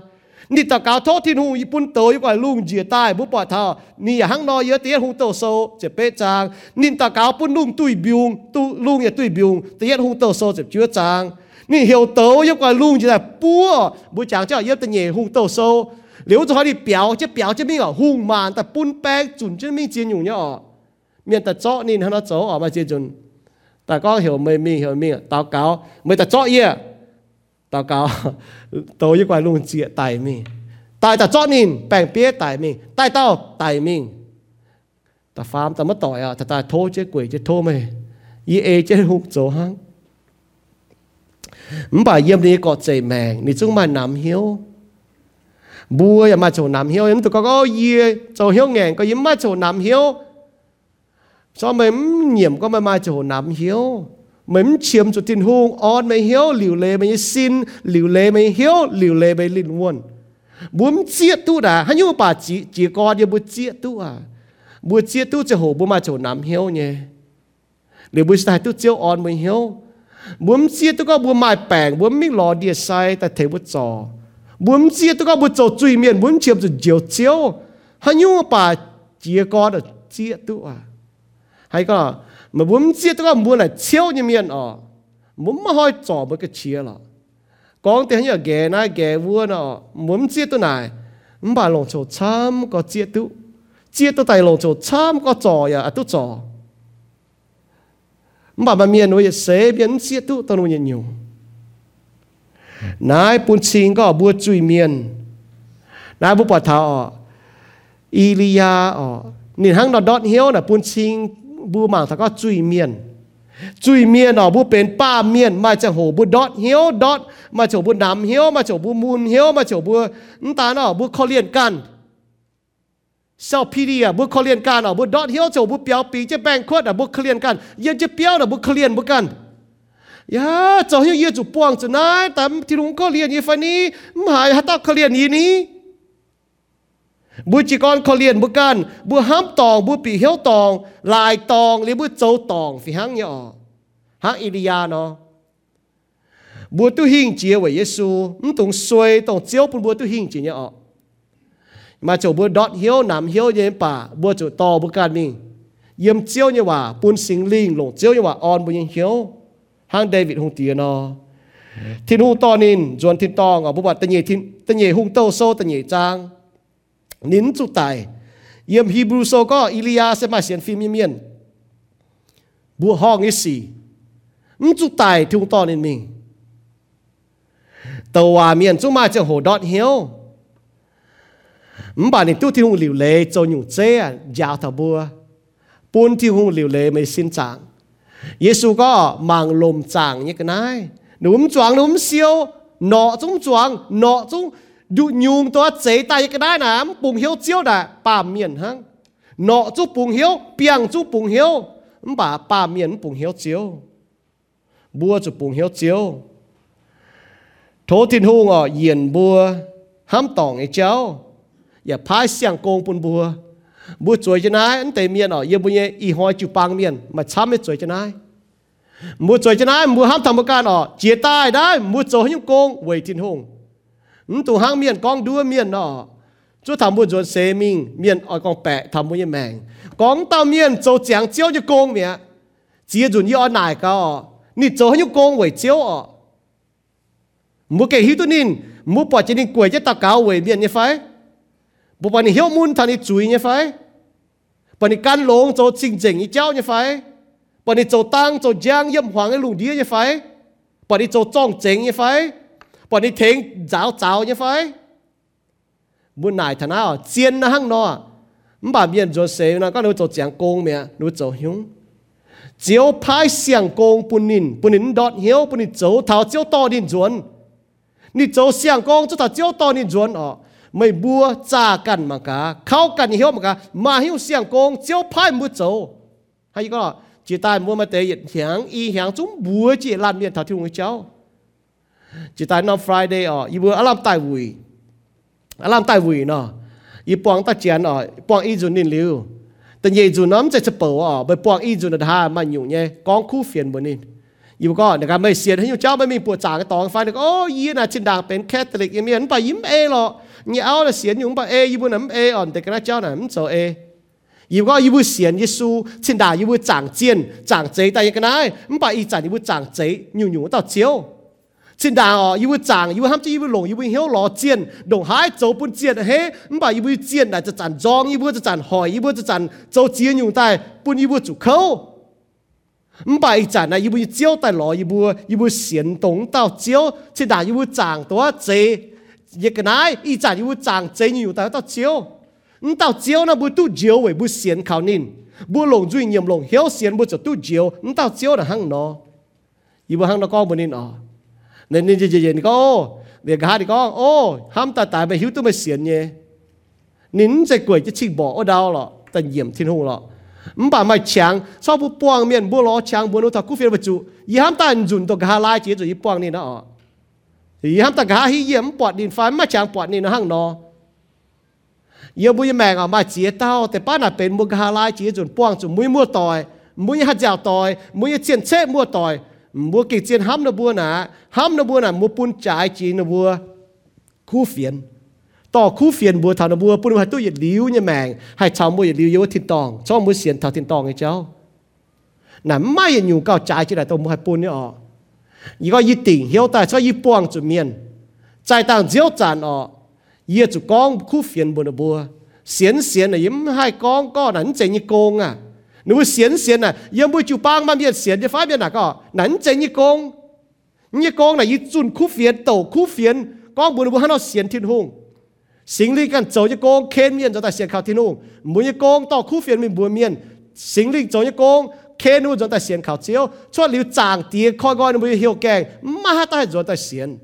นี่ตะกาวทอที่หูญี่ปุ่นเตยกว่าลุงเจียใต้บุปผาทานี่หังนอเยอะเตี้ยหงเตโซเจ็บเป๊จางนี่ตะกาวปุ่นลุงตุยบิวงตุลุงเยตุยบิวงเตี้ยหงเตโซเจ็บเชื้อจางนี่เหี่ยวเตยกว่าลุงเจียปัวบุจางเจ้าเยอะตะเหยหงเตโซเหลียวจะให้表จะ表จะไม่อ่ะหุ่งมันแต่ปุ่นแป้งจุนจะไม่เจียนอยู่เนี่ยอ่ะเมียนแต่เจาะนี่ฮะเนาะเจาะออกมาเจียนจุนแต่ก็เหี่ยวไม่มีเหี่ยวมีอ่ะตาเกาไม่แต่เจาะเยอะ tao cao tao yêu quái luôn chia tài mình. Tài ta cho nhìn bèn bía tài mình. Tài tao tài mình. Ta phám, ta mất tội à. Ta ta thô chết quỷ, chết thô mày y ê chứ hụt chỗ hăng mày bảo yếm đi có chạy mèn ni chúng mà nắm hiếu. Bùa à, mà chỗ nắm hiếu yếm tụi có có y chỗ hiếu ngàn có yếm mà chỗ nắm hiếu. Cho mày nhiễm có mày mà chỗ nắm hiếu mình chiếm cho tin hung on mày hiếu, liều lệ mày xin, liều lệ mày hiếu, liều lệ mày linh quân muốn chia tu đã hay như bà chỉ chỉ có đi muốn chia tu à? Muốn chia tu cho hồ bố mà chỗ nắm hiếu nhé để muốn sai tu chiếu on mày hiếu. Muốn chia tu có muốn mai bèn muốn miếng lò địa sai, ta thấy muốn trò. Muốn chia tu có muốn trò truy miền muốn chiếm cho chiếu chiếu. Hay như bà chỉ có được chia tu à? Hay có mà muốn chia tức là muốn là chiếu như miền ở ờ. muốn mà hơi cho với cái chia là. Con tiếng như ghé này ghé vua nó muốn chia tôi này không phải lòng chỗ chăm có chia tu chia tôi tại lòng chỗ chăm có trò ya à tôi trò. Không phải mà miền nó sẽ biến chia tôi tôi nuôi nhiều. Nãy bún xin có bùa chui miền nãy bút bỏ thảo ờ. Ilia ở ờ. nhìn hàng đó đọt hiếu là bún xin บูมังถ้าก็จุยเมียนจุยเมียนเอาบูเป็นป้าเมียนมาจากโหบูดอทเฮียวดอทมาจากบูน้ำเฮียวมาจากบูมูลเฮียวมาจากบูนตาเนาะบูเขเลียนกันเซร้พี่ดีอะบุเขเลียนกันเอาบุดอทเฮียวเจ้าบุเปียวปีจะแบ่งโคตรอะบุเขเลียนกันเย็นจะเปียวอะบุเขเลียนบุกันยาเจ้าเฮียวเยี่ยจุปวงจะนายแต่ที่ลุงเขาเลียนยี่ฟันนี้หมายฮัตตาเขาเลียนยี่นี้ can sau pd à bu khó liên can ở bu đọt hiếu chỗ bu béo pí chứ bang khuất ở bu khó liên can yên chứ béo là bu khó liên bu can ya chỗ hiếu yên chủ buông chỗ này tạm thì đúng khó liên như phải ní mà hạt tao khó liên như ní bu chỉ con khó liên bu can bu hám tòng bu bị hiếu tòng lại tòng li bu châu tòng phi hang nhỏ hang Elia nó bu tu hình chia với Giêsu không tung xuôi tung chiếu bun bu tu hình chỉ nhỏ mà chỗ bu đọt hiếu nằm hiếu như bà bu chỗ to bu can mình yếm chiếu nhưว่าปุ่นสิงลิงหลงเจียวnhưว่าออนบุญยังเหียวหางเดวิดหงเตียนอทินหูตอนินจวนทินตองอ่ะบุบัตตันเยทินตันเยหุงโตโซตันเยจาง นินจุตายเยี่ยมฮีบรูโซก็อิลียาเสมาเสียนฟิมิเมียนบัวห้องอีสีมจุตายทุงตอนนินมิงว่าเมียนจุมาจะโหดอดเหียวมบานี่ตู้ที่หงหลิวเลยจนอยู่เจ้ยาวทบัวปูนที่หงหลิวเลยไม่สิ้นจางเยซูก็มังลมจางเนี่ยกันนายหนุ่มจวงหนุ่มเซียวนอจุงจวงนอจุ้ง ปุงเหียวเจียวโททินหูงอ่ะเยียนบัวห้ามตองไอ้เจ้าอย่าพายเสียงโกงปุนบัวบัวสวยจะนายอันเตเมียนอ่ะเยี่ยบุญเยอีหอยจูปังเมียนมาช้ำไม่สวยจะนายมัวสวยจะนายมัวห้ามทำประการอ่ะเจียตายได้มัวโจหิ้งโกงเวทินหง ừ tụ hang miền con đua miền nọ. Chú thầm buồn rồi xe mình, miền ở con bẹ thầm buồn mèn con tao miền cho chẳng chiếu cho con mẹ. Chỉ dồn như ở nải cả nị cho như con quẩy chiếu ở mua cái hiếu tu nín mua bỏ chỉ nín quẩy cho tao cáo vậy miền như phải bộ bà nị hiếu mun thằng nị chui như phải bà nị can lông cho chính chính như cháu như phải bà nị cho tăng cho giang yếm hoàng cái lùng đĩa như phải bà nị cho trong chính như phải bọn đi thính giáo giáo như phải muốn nải thằng nào, chiên nó hăng nó mà bà miền cho xe nó có nuôi cho chàng công mẹ nuôi cho hiếu. Chiếu phái xiang công bùn nín bùn nín đọt hiếu bùn nín chấu thảo chiếu to nín chuẩn nín chấu xiang công cho thảo chiếu to nín chuẩn ọ ờ. mày bua cha cần mà cả khâu cần hiếu mà cả, mà hiếu xiang công, chiếu phái mua chấu hay có chỉ tai mua mà tệ hiện hiang y hiang chúng bua chỉ làm miền thảo thiếu. người cháu. Chỉ tại nó Friday ở y vừa alam tai vui alam tai vui nó y buông ta chén ở buông y dùn nín liu แต่ยี่จุนน้ำจะจะเปิดอะไปปวงอีจุนดามันอยู่เนี่ยกองคู่เฟียนบนนี้อยู่ก็นะครับไม่เสียให้อยู่เจ้าไม่มีปวดจางตองไฟนึกโอ้ยีน่ะชินดางเป็นแคทอลิกยังมีอันไปยิ้มเอหรอเนี่ยเอาละเสียนอยู่ไปเอยิบุนน้ำเออ่อนแต่ก็น่าเจ้าน่ะมันโซเอยู่ก็ยิบุเสียนยิสูชินดายิบุจางเจียนจางเจแต่ยังก็ได้มันไปอีจันยิบุจางเจอยู่อยู่ต่อเจียว จินดาอ๋อยูวิจางยูวิห้ามจียูวิหลงยูวิเหี้ยวหล่อเจียนดงหายโจปุ่นเจียนเฮ้มบ่ายูวิเจียนน่ะจะจันจองยูวิจะจันหอยยูวิจะจันโจเจียนอยู่ใต้ปุ่นยูวิจุเขามบ่าอีจันน่ะยูวิเจียวแต่หล่อยูวิยูวิเสียนตงเต้าเจียวจินดายูวิจางตัวเจยกนายอีจันยูวิจางเจอยู่แต่เต้าเจียวเต้าเจียวน่ะบุตุเจียวเว้บุเสียนเขานินบุหลงจุยเงียมหลงเหี้ยวเสียนบุจะตุเจียวเต้าเจียวน่ะหังนอยูวิหังนอก็บุนินอ๋อ nên nên gì gì có ô việc gà thì có. Ô ham ta tại bài hiếu tôi mới xiên nhé nín sẽ quẩy chứ chỉ bỏ ở đâu lọ, ta nhiễm thiên hồ lọ. Mà bảo mày chàng sau vụ buông miền bua lọ chàng bua nô thà cú phiền vật chủ? Y ham ta dùn tôi gà lai chỉ rồi y buông nè nó y ham ta gà hi yếm, bọt điện phái mà chàng bọt này nó hăng nó yêu bùi mẹ ngà mà chia tao แต่ป้าน่ะเป็นมุกฮาลายจีจุนป้วงจุนมุ้ยมัวต่อยมุ้ยหัดยาวต่อยมุ้ยเจียนเชะมัวต่อย มัวกิเจียนห้ำนะบัวน่ะห้ำนะบัวน่ะมัวปุ่นจ่ายจีนะบัวคู่เฟียน ต่อคู่เฟียนบัวทานบัวปุ่นว่าตู้หยัดลิ้วเนี่ยแมงให้ชาวบัวหยัดลิ้วเยอะทินตองชอบมือเสียนทาทินตองไอ้เจ้าน่ะไม่ยังอยู่เก้าจ่ายจีไหนตัวมือให้ปุ่นเนี่ยอ๋ออีก็ยี่ติ่งเหี่ยวแต่ชอบยี่ป้วงจุเมียนใจต่างเจียวจานอ๋อเยี่ยจุกองคู่เฟียนบัวนะบัวเสียนเสียนน่ะยิ้มให้กองก็นั่นเจยี่โกงอ่ะหนูเสียนเสียนน่ะยังไม่จุปังมันเบียดเสียนจะฟ้าเบียดน่ะก็นั่นเจยี่โกงยี่โ nếu xiên xiên này yếm bùi chịu bang mà biết xiên thì phá biết là có. Nắn chạy như con như con này như chun khu phiền tàu khu phiền con bùi bùi hắn nó thiên hùng. Sinh lý cần cháu như con khen miên cho ta xiên khảo thiên hùng. Mỗi như con tàu khu phiền mình bùi miên sinh lý cháu như con khen nu cho ta xiên khảo chiếu. Cho liu chàng tía coi coi nó bùi hiểu kèng mà hát ta cho ta xiên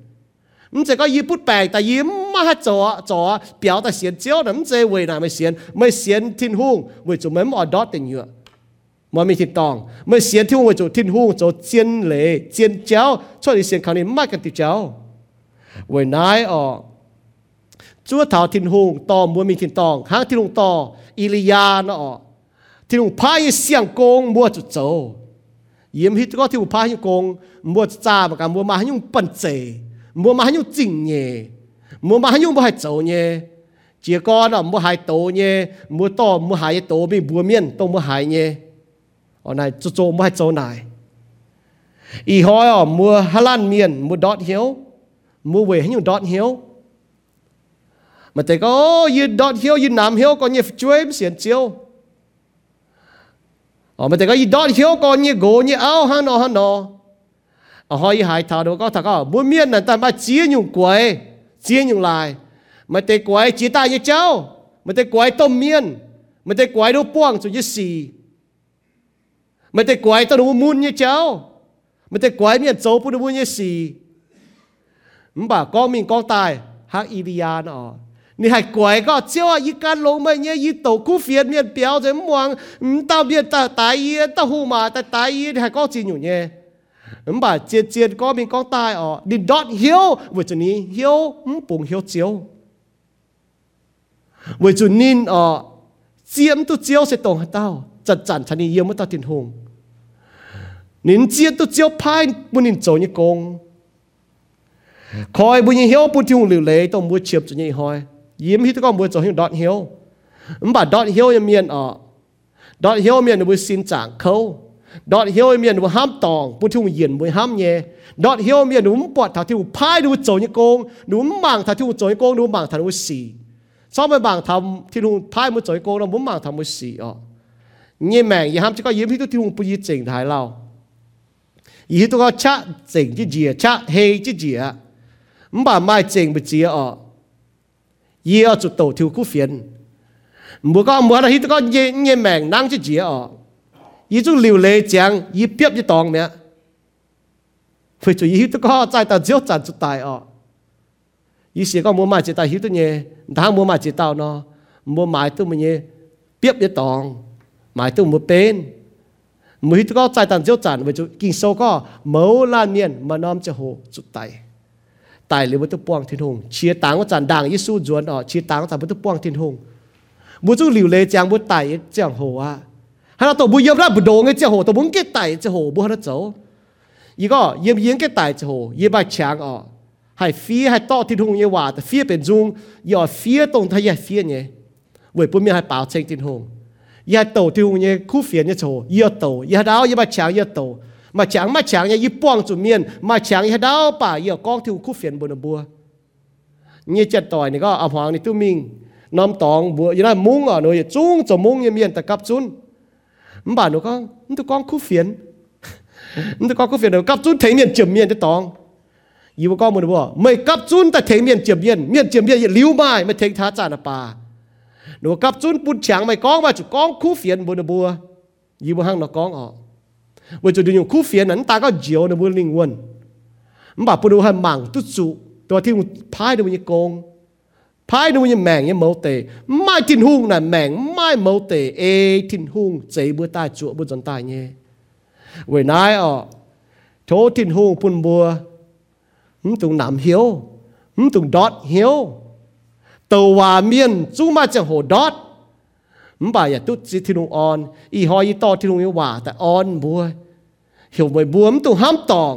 唔只個一不白，但一乜做做表達先招，唔只為難咪先咪先天空，為做乜我 dot 定要。mà mình thịt tòng. Mà xiên thiếu người chỗ thiên hung chỗ chiên lệ chiên chéo cho đi xiên khảo này mãi cái tiêu chéo với nai ở chúa thảo thiên hung tò mua mình thịt tòng. Hang thiên hung tò Ilya nó ở. Thiên hung phai xiang công mua chỗ chỗ yếm hít có thiên hung phai công mua cha và cả mua mà nhung bẩn chế mua mà nhung chỉnh nhẹ mua mà nhung bao hai chỗ nhẹ chỉ có nó mua hai tổ nhẹ mua to, mua hai tổ bị bùa miên tổ mua hai nhẹ ở này chỗ chỗ mua hai châu này. Ý hỏi ở mua Hà Lan miền, mua đọt hiếu, mua về nhung đọt hiếu? Mà thầy có như đọt hiếu, như nam hiếu có như chuối em xiên chiếu ờ mà thầy có, như đọt hiếu có như gỗ, như áo hà nó hà nó ở hỏi hai thảo đồ có thằng có ờ, mua miên này ta mà chia nhung quầy chia nhung lại. Mà thầy quầy chia ta như cháu, mà thầy quầy tôm miên mà thầy quầy đồ buông cho như xì. mà thầy quậy tao đồ mun như cháu mà thầy quậy miên châu phụ đồ mun như xì 唔把光明光大，黑伊利亚呢？你还怪个叫啊一干龙们也一斗股份面标准望唔到面大大嘢到户嘛大大嘢你还讲真用嘢唔把接接嗰边讲大哦，你 dot hill 为咗你 hill 唔碰 hill 招，为咗你哦，尖都招是当到，就赚才你要乜到天空， nín chia tu chiếu pai bu nín chỗ như công khỏi bu như hiếu bu thiu liu lệ tông bu chiệp cho như hoi. Yếm hít con bu chỗ hiu đọt hiếu. Ừm, bà đọt hiếu như miền ở đọt hiếu miền bu xin chẳng khâu. Đọt hiếu miền bu ham tòng bu thiu yên bu ham nhẹ. Đọt hiếu miền đúng bọt thảo thiu pai đúng chỗ như công đúng mảng thảo thiu chỗ như công đúng mảng thảo đúng xì. Sau mấy mảng thầm thiu phai mu chỗ như công nó muốn mảng thầm mu xì ờ. ở như mảng gì ham chỉ có yếm hít tu thiu bu gì chỉnh thái lao 伊都个吃整只只，吃黑只只，唔把买整不只哦，伊要做豆条股份，唔讲唔话啦，伊都个热热命人只只哦，伊做流泪讲，伊别一当咩，佢做伊都个再到只赚出大哦，伊是讲冇买只大，伊都嘢，但冇买只到咯，冇买都乜嘢，别一当，买都冇变。 มือที่ก็ใจตันเจ้าจันไปจุกินโซก็เมาลานเนียนมาน้อมจะโหจุดไตไตหรือวัตถุปวงทิ้นหงเชียต่างว่าจันด่างยิสูจวนอ๋อเชียต่างว่าจันวัตถุปวงทิ้นหงบุจุหลิวเลจางบุไตเจ้าโหอ่ะฮันเราตัวบุเยี่ยมรับบุโดงเจ้าโหตัวบุ้งเกตไตเจ้าโหบุฮันเราเจ้าอีก็เยี่ยมเยี่ยงเกตไตเจ้าโหเยี่ยมใบช้างอ๋อให้ฟีให้ต่อทิ้นหงเยี่ยว่าแต่ฟีเป็นจุงย่อฟีตรงทะเยฟีเนี่ยเว้ยปุ่มมีให้เปล่าเชงทิ้นหง ย่าโตที่ทุ่งเนี่ยคู่เฟียนเนี่ยโชย่าโตย่าดาวย่าไปช้างย่าโตมาช้างมาช้างเนี่ยยี่ป้องจุเมียนมาช้างย่าดาวป่าย่ากองที่คู่เฟียนบนบัวเนี่ยจัดต่อยนี่ก็เอาหางนี่ตุ้มิงน้ำตองบัวยี่นั่นมุ้งอ่ะหนูอย่าจุ้งจะมุ้งเนี่ยเมียนแต่กับจุนมันบ้านหนูก็มันตัวกองคู่เฟียน nó có cái việc nào cấp chun thấy miền chìm miền cho tòng yêu có một bộ mày cấp chun ta thấy miền chìm miền miền chìm miền liu mai mày thấy thá trả là bà nó cấp chun bún chẳng mày có mà chủ con khu phiền bún bùa yêu hang nó con họ bây giờ dùng khu phiềnนั้น ตาก็เจียวนะบุลิงวนมันบอกปุ่นหันมังตุ๊จุตัวที่มันพายดูมันโกงพายดูมันแมงยังเมาเตไม่ทินหุงน่ะแมงไม่เมาเตเอทินหุงเจ็บบัวตายจั่วบัว ตัวเมียนจูมาจังโหดอดมบ่ายตุจิทินุออน อีหอยต่อทินุว่าแต่ออนบัวเหี่ยวบ่บวมตุห้ามตอง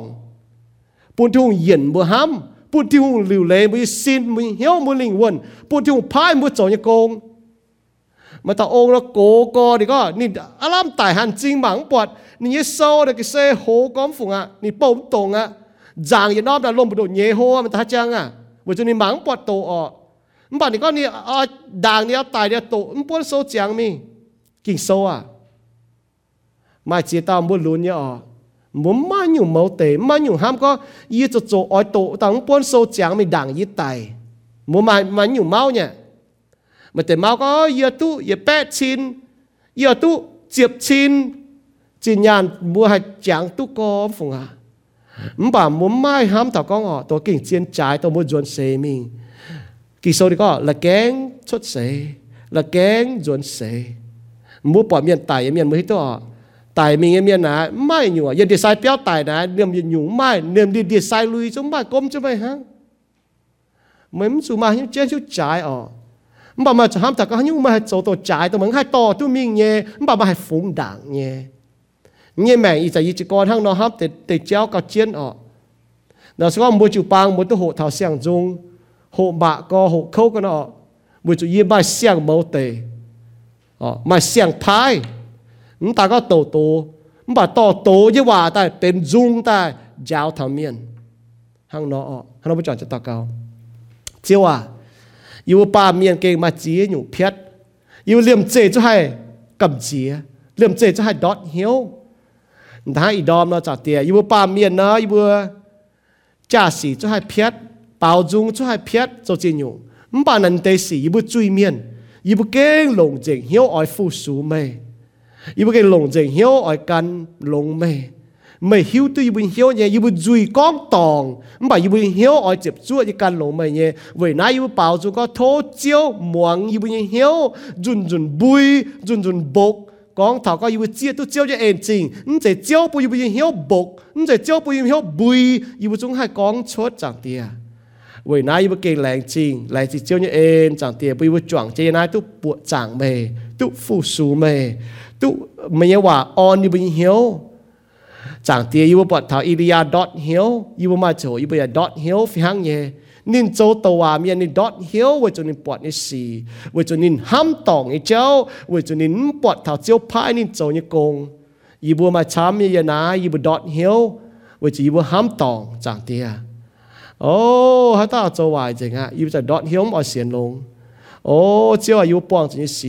ปุ่นทุ่งเย็นบัวห้ามปุ่นทุ่งหลิวเลมุยซินมุยเหี่ยวมุยลิงวนปุ่นทุ่งพายมุยจอยโกงมาตาองแล้วโกโกดีก็นี่อารามตายหันจริงหมังปวดนี่ยโซเด็กเซโหก้อมฝุงอ่ะนี่ป่มตรงอ่ะจางอย่านอบนะลมบุดเยโฮมันตาจังอ่ะวันจุนี่หมังปวดโตออก mà你讲你啊đàng你要大你tổ, không muốn số chẳng mi, kinh số à, mà chỉ tao muốn luôn nhá ọ, muốn mà nhiều mẫu tế, mà nhiều ham có, ý cho cho ở tổ, tao không muốn số chẳng mi đàng ý tài, muốn mà mà nhiều máu nhá, mà tế máu có ý tu, ý bét chín, ý tu, chiếp chín, chỉ nhàn mua hạt chẳng tu có phùng à唔把muốn mai ham thảo con họ tôi kinh chiến trái tôi muốn dọn xe mình Kỳ sau thì có là kén xuất xế là kén dồn xế mua bỏ miền tài miền mới to tài mình miền nào mai nhiều yên đi sai béo tài nào niềm đi nhiều mai niềm đi đi sai lui chúng mai công chứ mày hả mấy số mà những chết chú trái ở. Mà mà ham thật có những mà chỗ tổ trái tôi muốn hai to tu mình nhé mà mà hai phụng đảng nhé nghe mẹ ý tại chỉ con hăng nó hâm, để để chéo cả chiến ở. Nó sẽ có một chú bang một tu hộ thảo xiang dung hộ bạ có hộ khâu cái nó, buổi chủ yên bài xiang mẫu tề ờ mà xiang thái. Chúng ta có tổ tổ chúng ta tổ tổ với hòa ta tên dung ta giáo thảo miền hàng nó, ờ, hàng nó bây giờ chúng ta cao. Chiêu à yêu ba miền kề mà chỉ nhủ phiết yêu liềm chế cho hay cầm chỉ liềm chế cho hay đót hiếu. Thái đom nó trả tiền. Yêu ba miền nó yêu cha sĩ cho hay phiết 包中出海撇做金融，唔把人哋事一部追面，一部驚龍正曉愛富庶咩？一部驚龍正曉愛跟龍咩？咪曉對一部曉嘢，一部追光檔，唔把一部曉愛接觸一間龍咩嘢？為哪一部包中個土椒芒，一部曉準準背，準準卜。講頭個要知都招咗眼睛，唔就招不要不要曉卜，唔就招不要曉背，要總係講出就啲啊。vì nãy bữa kinh lành chi lành chi chiếu như em chẳng tiền bây giờ chuẩn chơi nãy tu bộ chẳng mề tu phụ sú mề, tụ mình nhớ ว่า on như bình hiếu. Chẳng tiền yêu bọn thảo Ilya dot hiếu, yêu mà chỗ yêu bây giờ dot hiếu, phi hăng nhé nín châu tàu à miền nín dot hiếu với cho nín bọt nín xì với cho nín ham tòng nín cháu với cho nín bọt thảo chiếu phai nín châu như công yêu mà chăm như vậy nãy yêu dot hiếu với chỉ yêu ham tòng, chẳng tiền 哦，他大做坏整啊，要在 dot 响我先弄。哦，只要要帮这件事，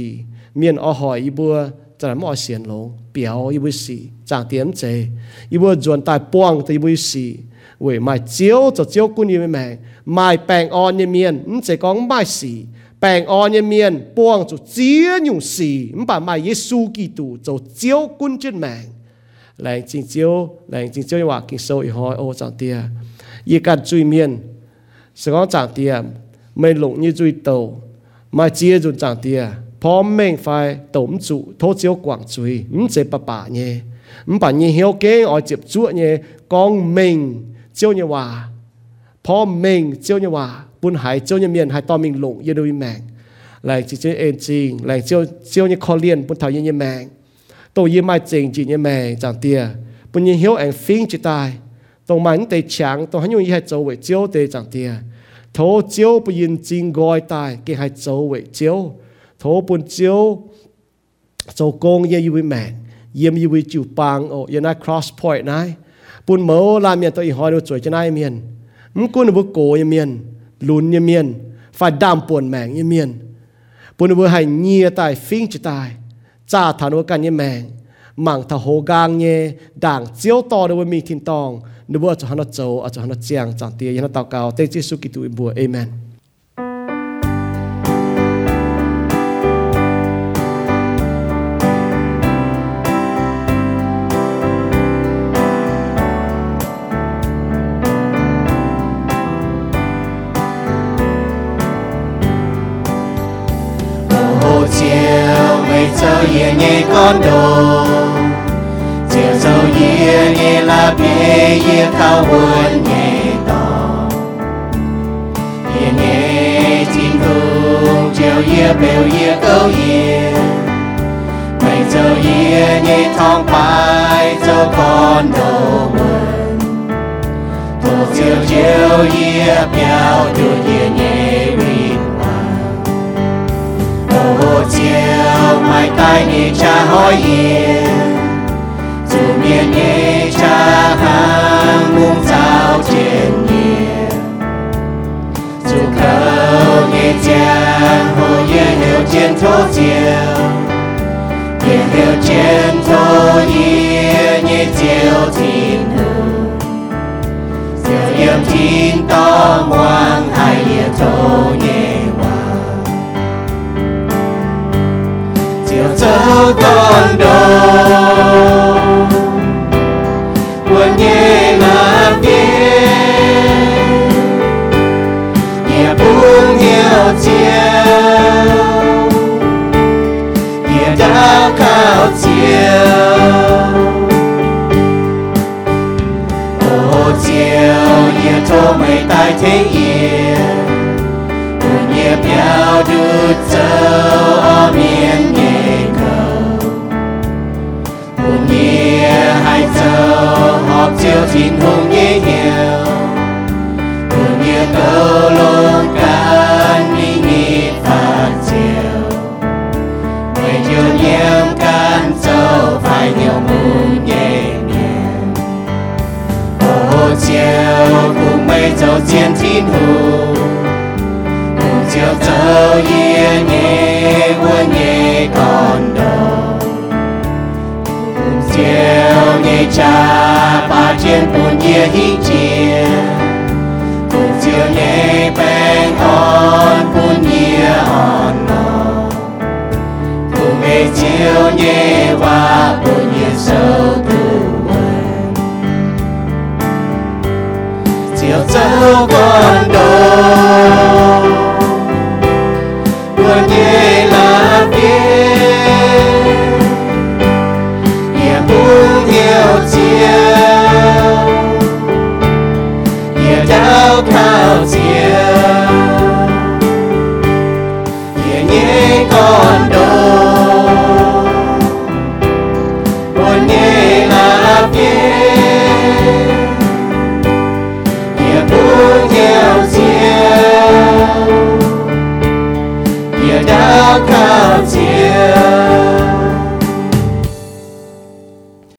免我害一波，在我先弄，表一波事，涨点子，一波赚大帮的一波事。为卖招就招官要命，卖病案要面，唔只讲卖事，病案要面帮助解用事，唔把卖耶稣基督就招官要命。嚟正招嚟正招嘅话，见收以后，我就啲啊。一个最面，是讲涨跌，没拢一最斗，买接就涨跌，抛命快董主偷招广追，唔只八八呢，唔把你晓嘅我接住呢，讲明招你话，抛命招你话，本海招你面还当明拢一对命，嚟只只眼睛嚟招招你可怜本头一一命，到一买正正一命涨跌，本你晓眼飞只大。 xì bèn on như miền buông cho chia nhung xì không bà mai Giêsu Kitô cho chiếu quân trên mạng lại chính chiếu lại chính chiếu hòa kinh sâu ý hỏi ô chẳng tia y cần truy miền sẽ có chẳng tia mày lụng như truy tàu mà chia rồi chẳng tia พร้อมแม่งไฟตมจุโทเจียวกวางจุยมเจ็บปะปะเนี่ยมปะเนี่ยเหียวเก้งออยเจ็บจุเนี่ยกองเม่งเจียวเนี่ยว่า phó mình chiêu như hòa bún hải chiêu như miền hải to mình lụng như đôi mèng lại chỉ chiêu ên trình lại chiêu chiêu như kho liên bún thảo như như mèng tổ như mai trình chỉ như mèng chẳng tia bún như hiếu ảnh phim chỉ tai tông mạnh tê chẳng tông hắn dùng hai châu về chiếu tê chẳng tia thố chiếu bù yên chính gọi tài cái hai châu về chiếu thố bùn chiếu châu công ye yu mẹ yếm yu chịu bang ô yên ai cross point này bùn mẫu làm miền tôi hỏi được chuỗi cho này miền mắm cún bù cổ miền lún miền phải đam buồn mèng miền bùn bù hay nhia tài phinh chỉ tài cha thằngกันยี่แมงมังทะโหกางเยด่างเจียวต่อด้วยมีทินตอง nu bo cho hana cho a cho hana chiang chang ti yana tao kao te chi su ki tu bu amen chiều về sao yên nghe con đường yê nhẹ là bê yê cao buồn nhẹ to. Yê nhẹ chim hùng chiều yê bèo yê câu yê mày giờ yê nhẹ thong pai giờ con đồ mừng tổ chiều chiều yê bèo du yê nhẹ rìn hồ chiều, mai tai ni cha hỏi yên miền nhé cha hàng muôn sao trên nhiên dù khâu nhé chàng hồ ye hiểu trên thô chiều. Ye hiểu trên thô ye nhé chiều thiên hương diệu yếm thiên to ngoan hai ye thô nhé hoa chiều thơ con đồ cao chiều ô chiều nhẹ thô mây yên buồn nhẹ béo đứt dấu hai họp dấu phải nhiều mùng nhẹ nhàng ô, chiều cùng mây dấu chiến thiên hùng cùng chiều dấu yên nhẹ buồn nhẹ con đầu cùng chiều nhẹ cha ba chiến buồn nhẹ hí chiến cùng chiều nhẹ bèn on buồn nhẹ on nó cùng mê chiều nhẹ và buồn nhẹ sâu từ quên chiều dấu con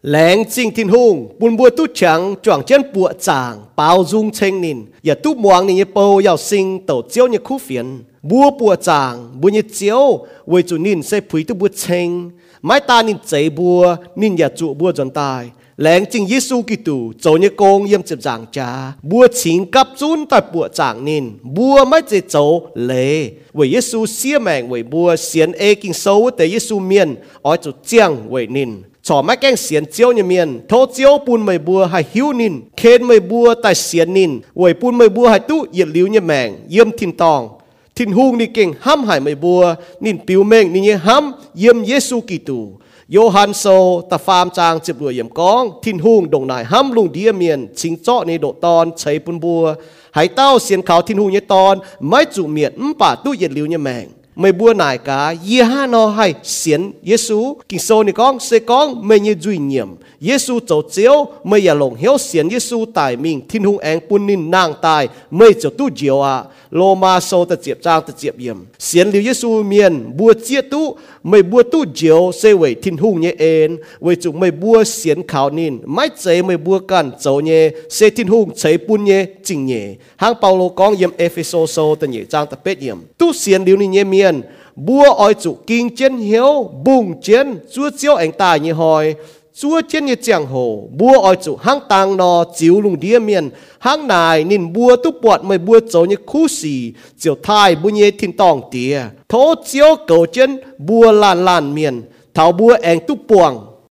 lén chính thiên hùng buồn bùa tu chẳng chọn chân bùa chàng bao dung thanh nìn giờ tu muang nín bầu giàu sinh, tổ chiếu như khu phiền bùa bùa chàng bùa như chiếu, với chủ nìn sẽ phí tu bùa chênh. Mãi ta nìn chế bùa nìn giờ trụ bùa dọn tài. Lén chính Giêsu Kitô cho như công yếm chụp giảng cha bùa chính cấp chun tại bùa chàng nìn bùa mới chế cho lệ với Giêsu xia mèn với bùa xiên ê kinh sâu tế Giêsu miên ở chủ chiang, với nìn ยตุ้บัวเชอบแหลงจริงยิสูกิตูโจเนี่ยโกงเยี่ยมเจ็บจางจ้าบัวฉิงกับจุนแต่ปัวจางนินบัวไม่แมงเวยบัวเสียนเอกิงโซแต่เยซูเมียนอ้อยจุเจียงเสียนเจียวเนี่ยเมียนโทเจียวปูนไม่บัวให้หิวนินเคนไม่บัวแต่เสียนนินไวยปูนไม่บัวให้ตู้เหยียดลิ้วเนี่ยแมงเยี่ยมทินตอง ทินฮุงนี่เก่งห้ำหายไม่บัว นินปิวเมงนี่เนี่ยห้ำเยี่ยมเยซูกิตูโยฮันโซตะฟามจางเจ็บรวยเยี่ยมกอง ทินฮุงดงนายห้ำลุงเดียเมียนชิงเจาะในโดตอนใช้ปุนบัวให้เต้าเสียนเขาทินฮุงเนี่ยตอน ไม่จุเมียนมป่าตู้เหยียดลิ้วเนี่ยแมง mày bua nải cả ye ha nó hay xiên Giêsu kinh số này con sẽ con mày như duy nhiệm. Giêsu tổ chiếu mày ya lòng hiếu xiên Giêsu tại mình thiên hùng anh quân nín nàng tài mày cho tu diệu à lô ma sâu ta diệp trang ta diệp yếm. xiên liu Giêsu miền bùa chia tu mày bùa tu diệu sẽ về thiên hùng nhé en về chủ mày bùa xiên khảo nín mái chế mày bùa can dấu nhé sẽ thiên hùng chế bún nhé chính nhé hang Paulo con yếm Ephesos sâu ta nhé trang ta bết yếm. tu xiên liu ni nhé miền bùa oi chủ kinh chân hiếu bùng chân, chúa chiếu anh ta như hỏi chúa chiến như chẳng hồ bua oi chủ, hang tang nó chiếu lùng đĩa miền, hang nài nín bua tu bọt mày bua chỗ như khu xì chiều thai bu nhé thiên tòng tía, thố chiếu cầu chân bua lan lan miền, thảo bua anh tu buồng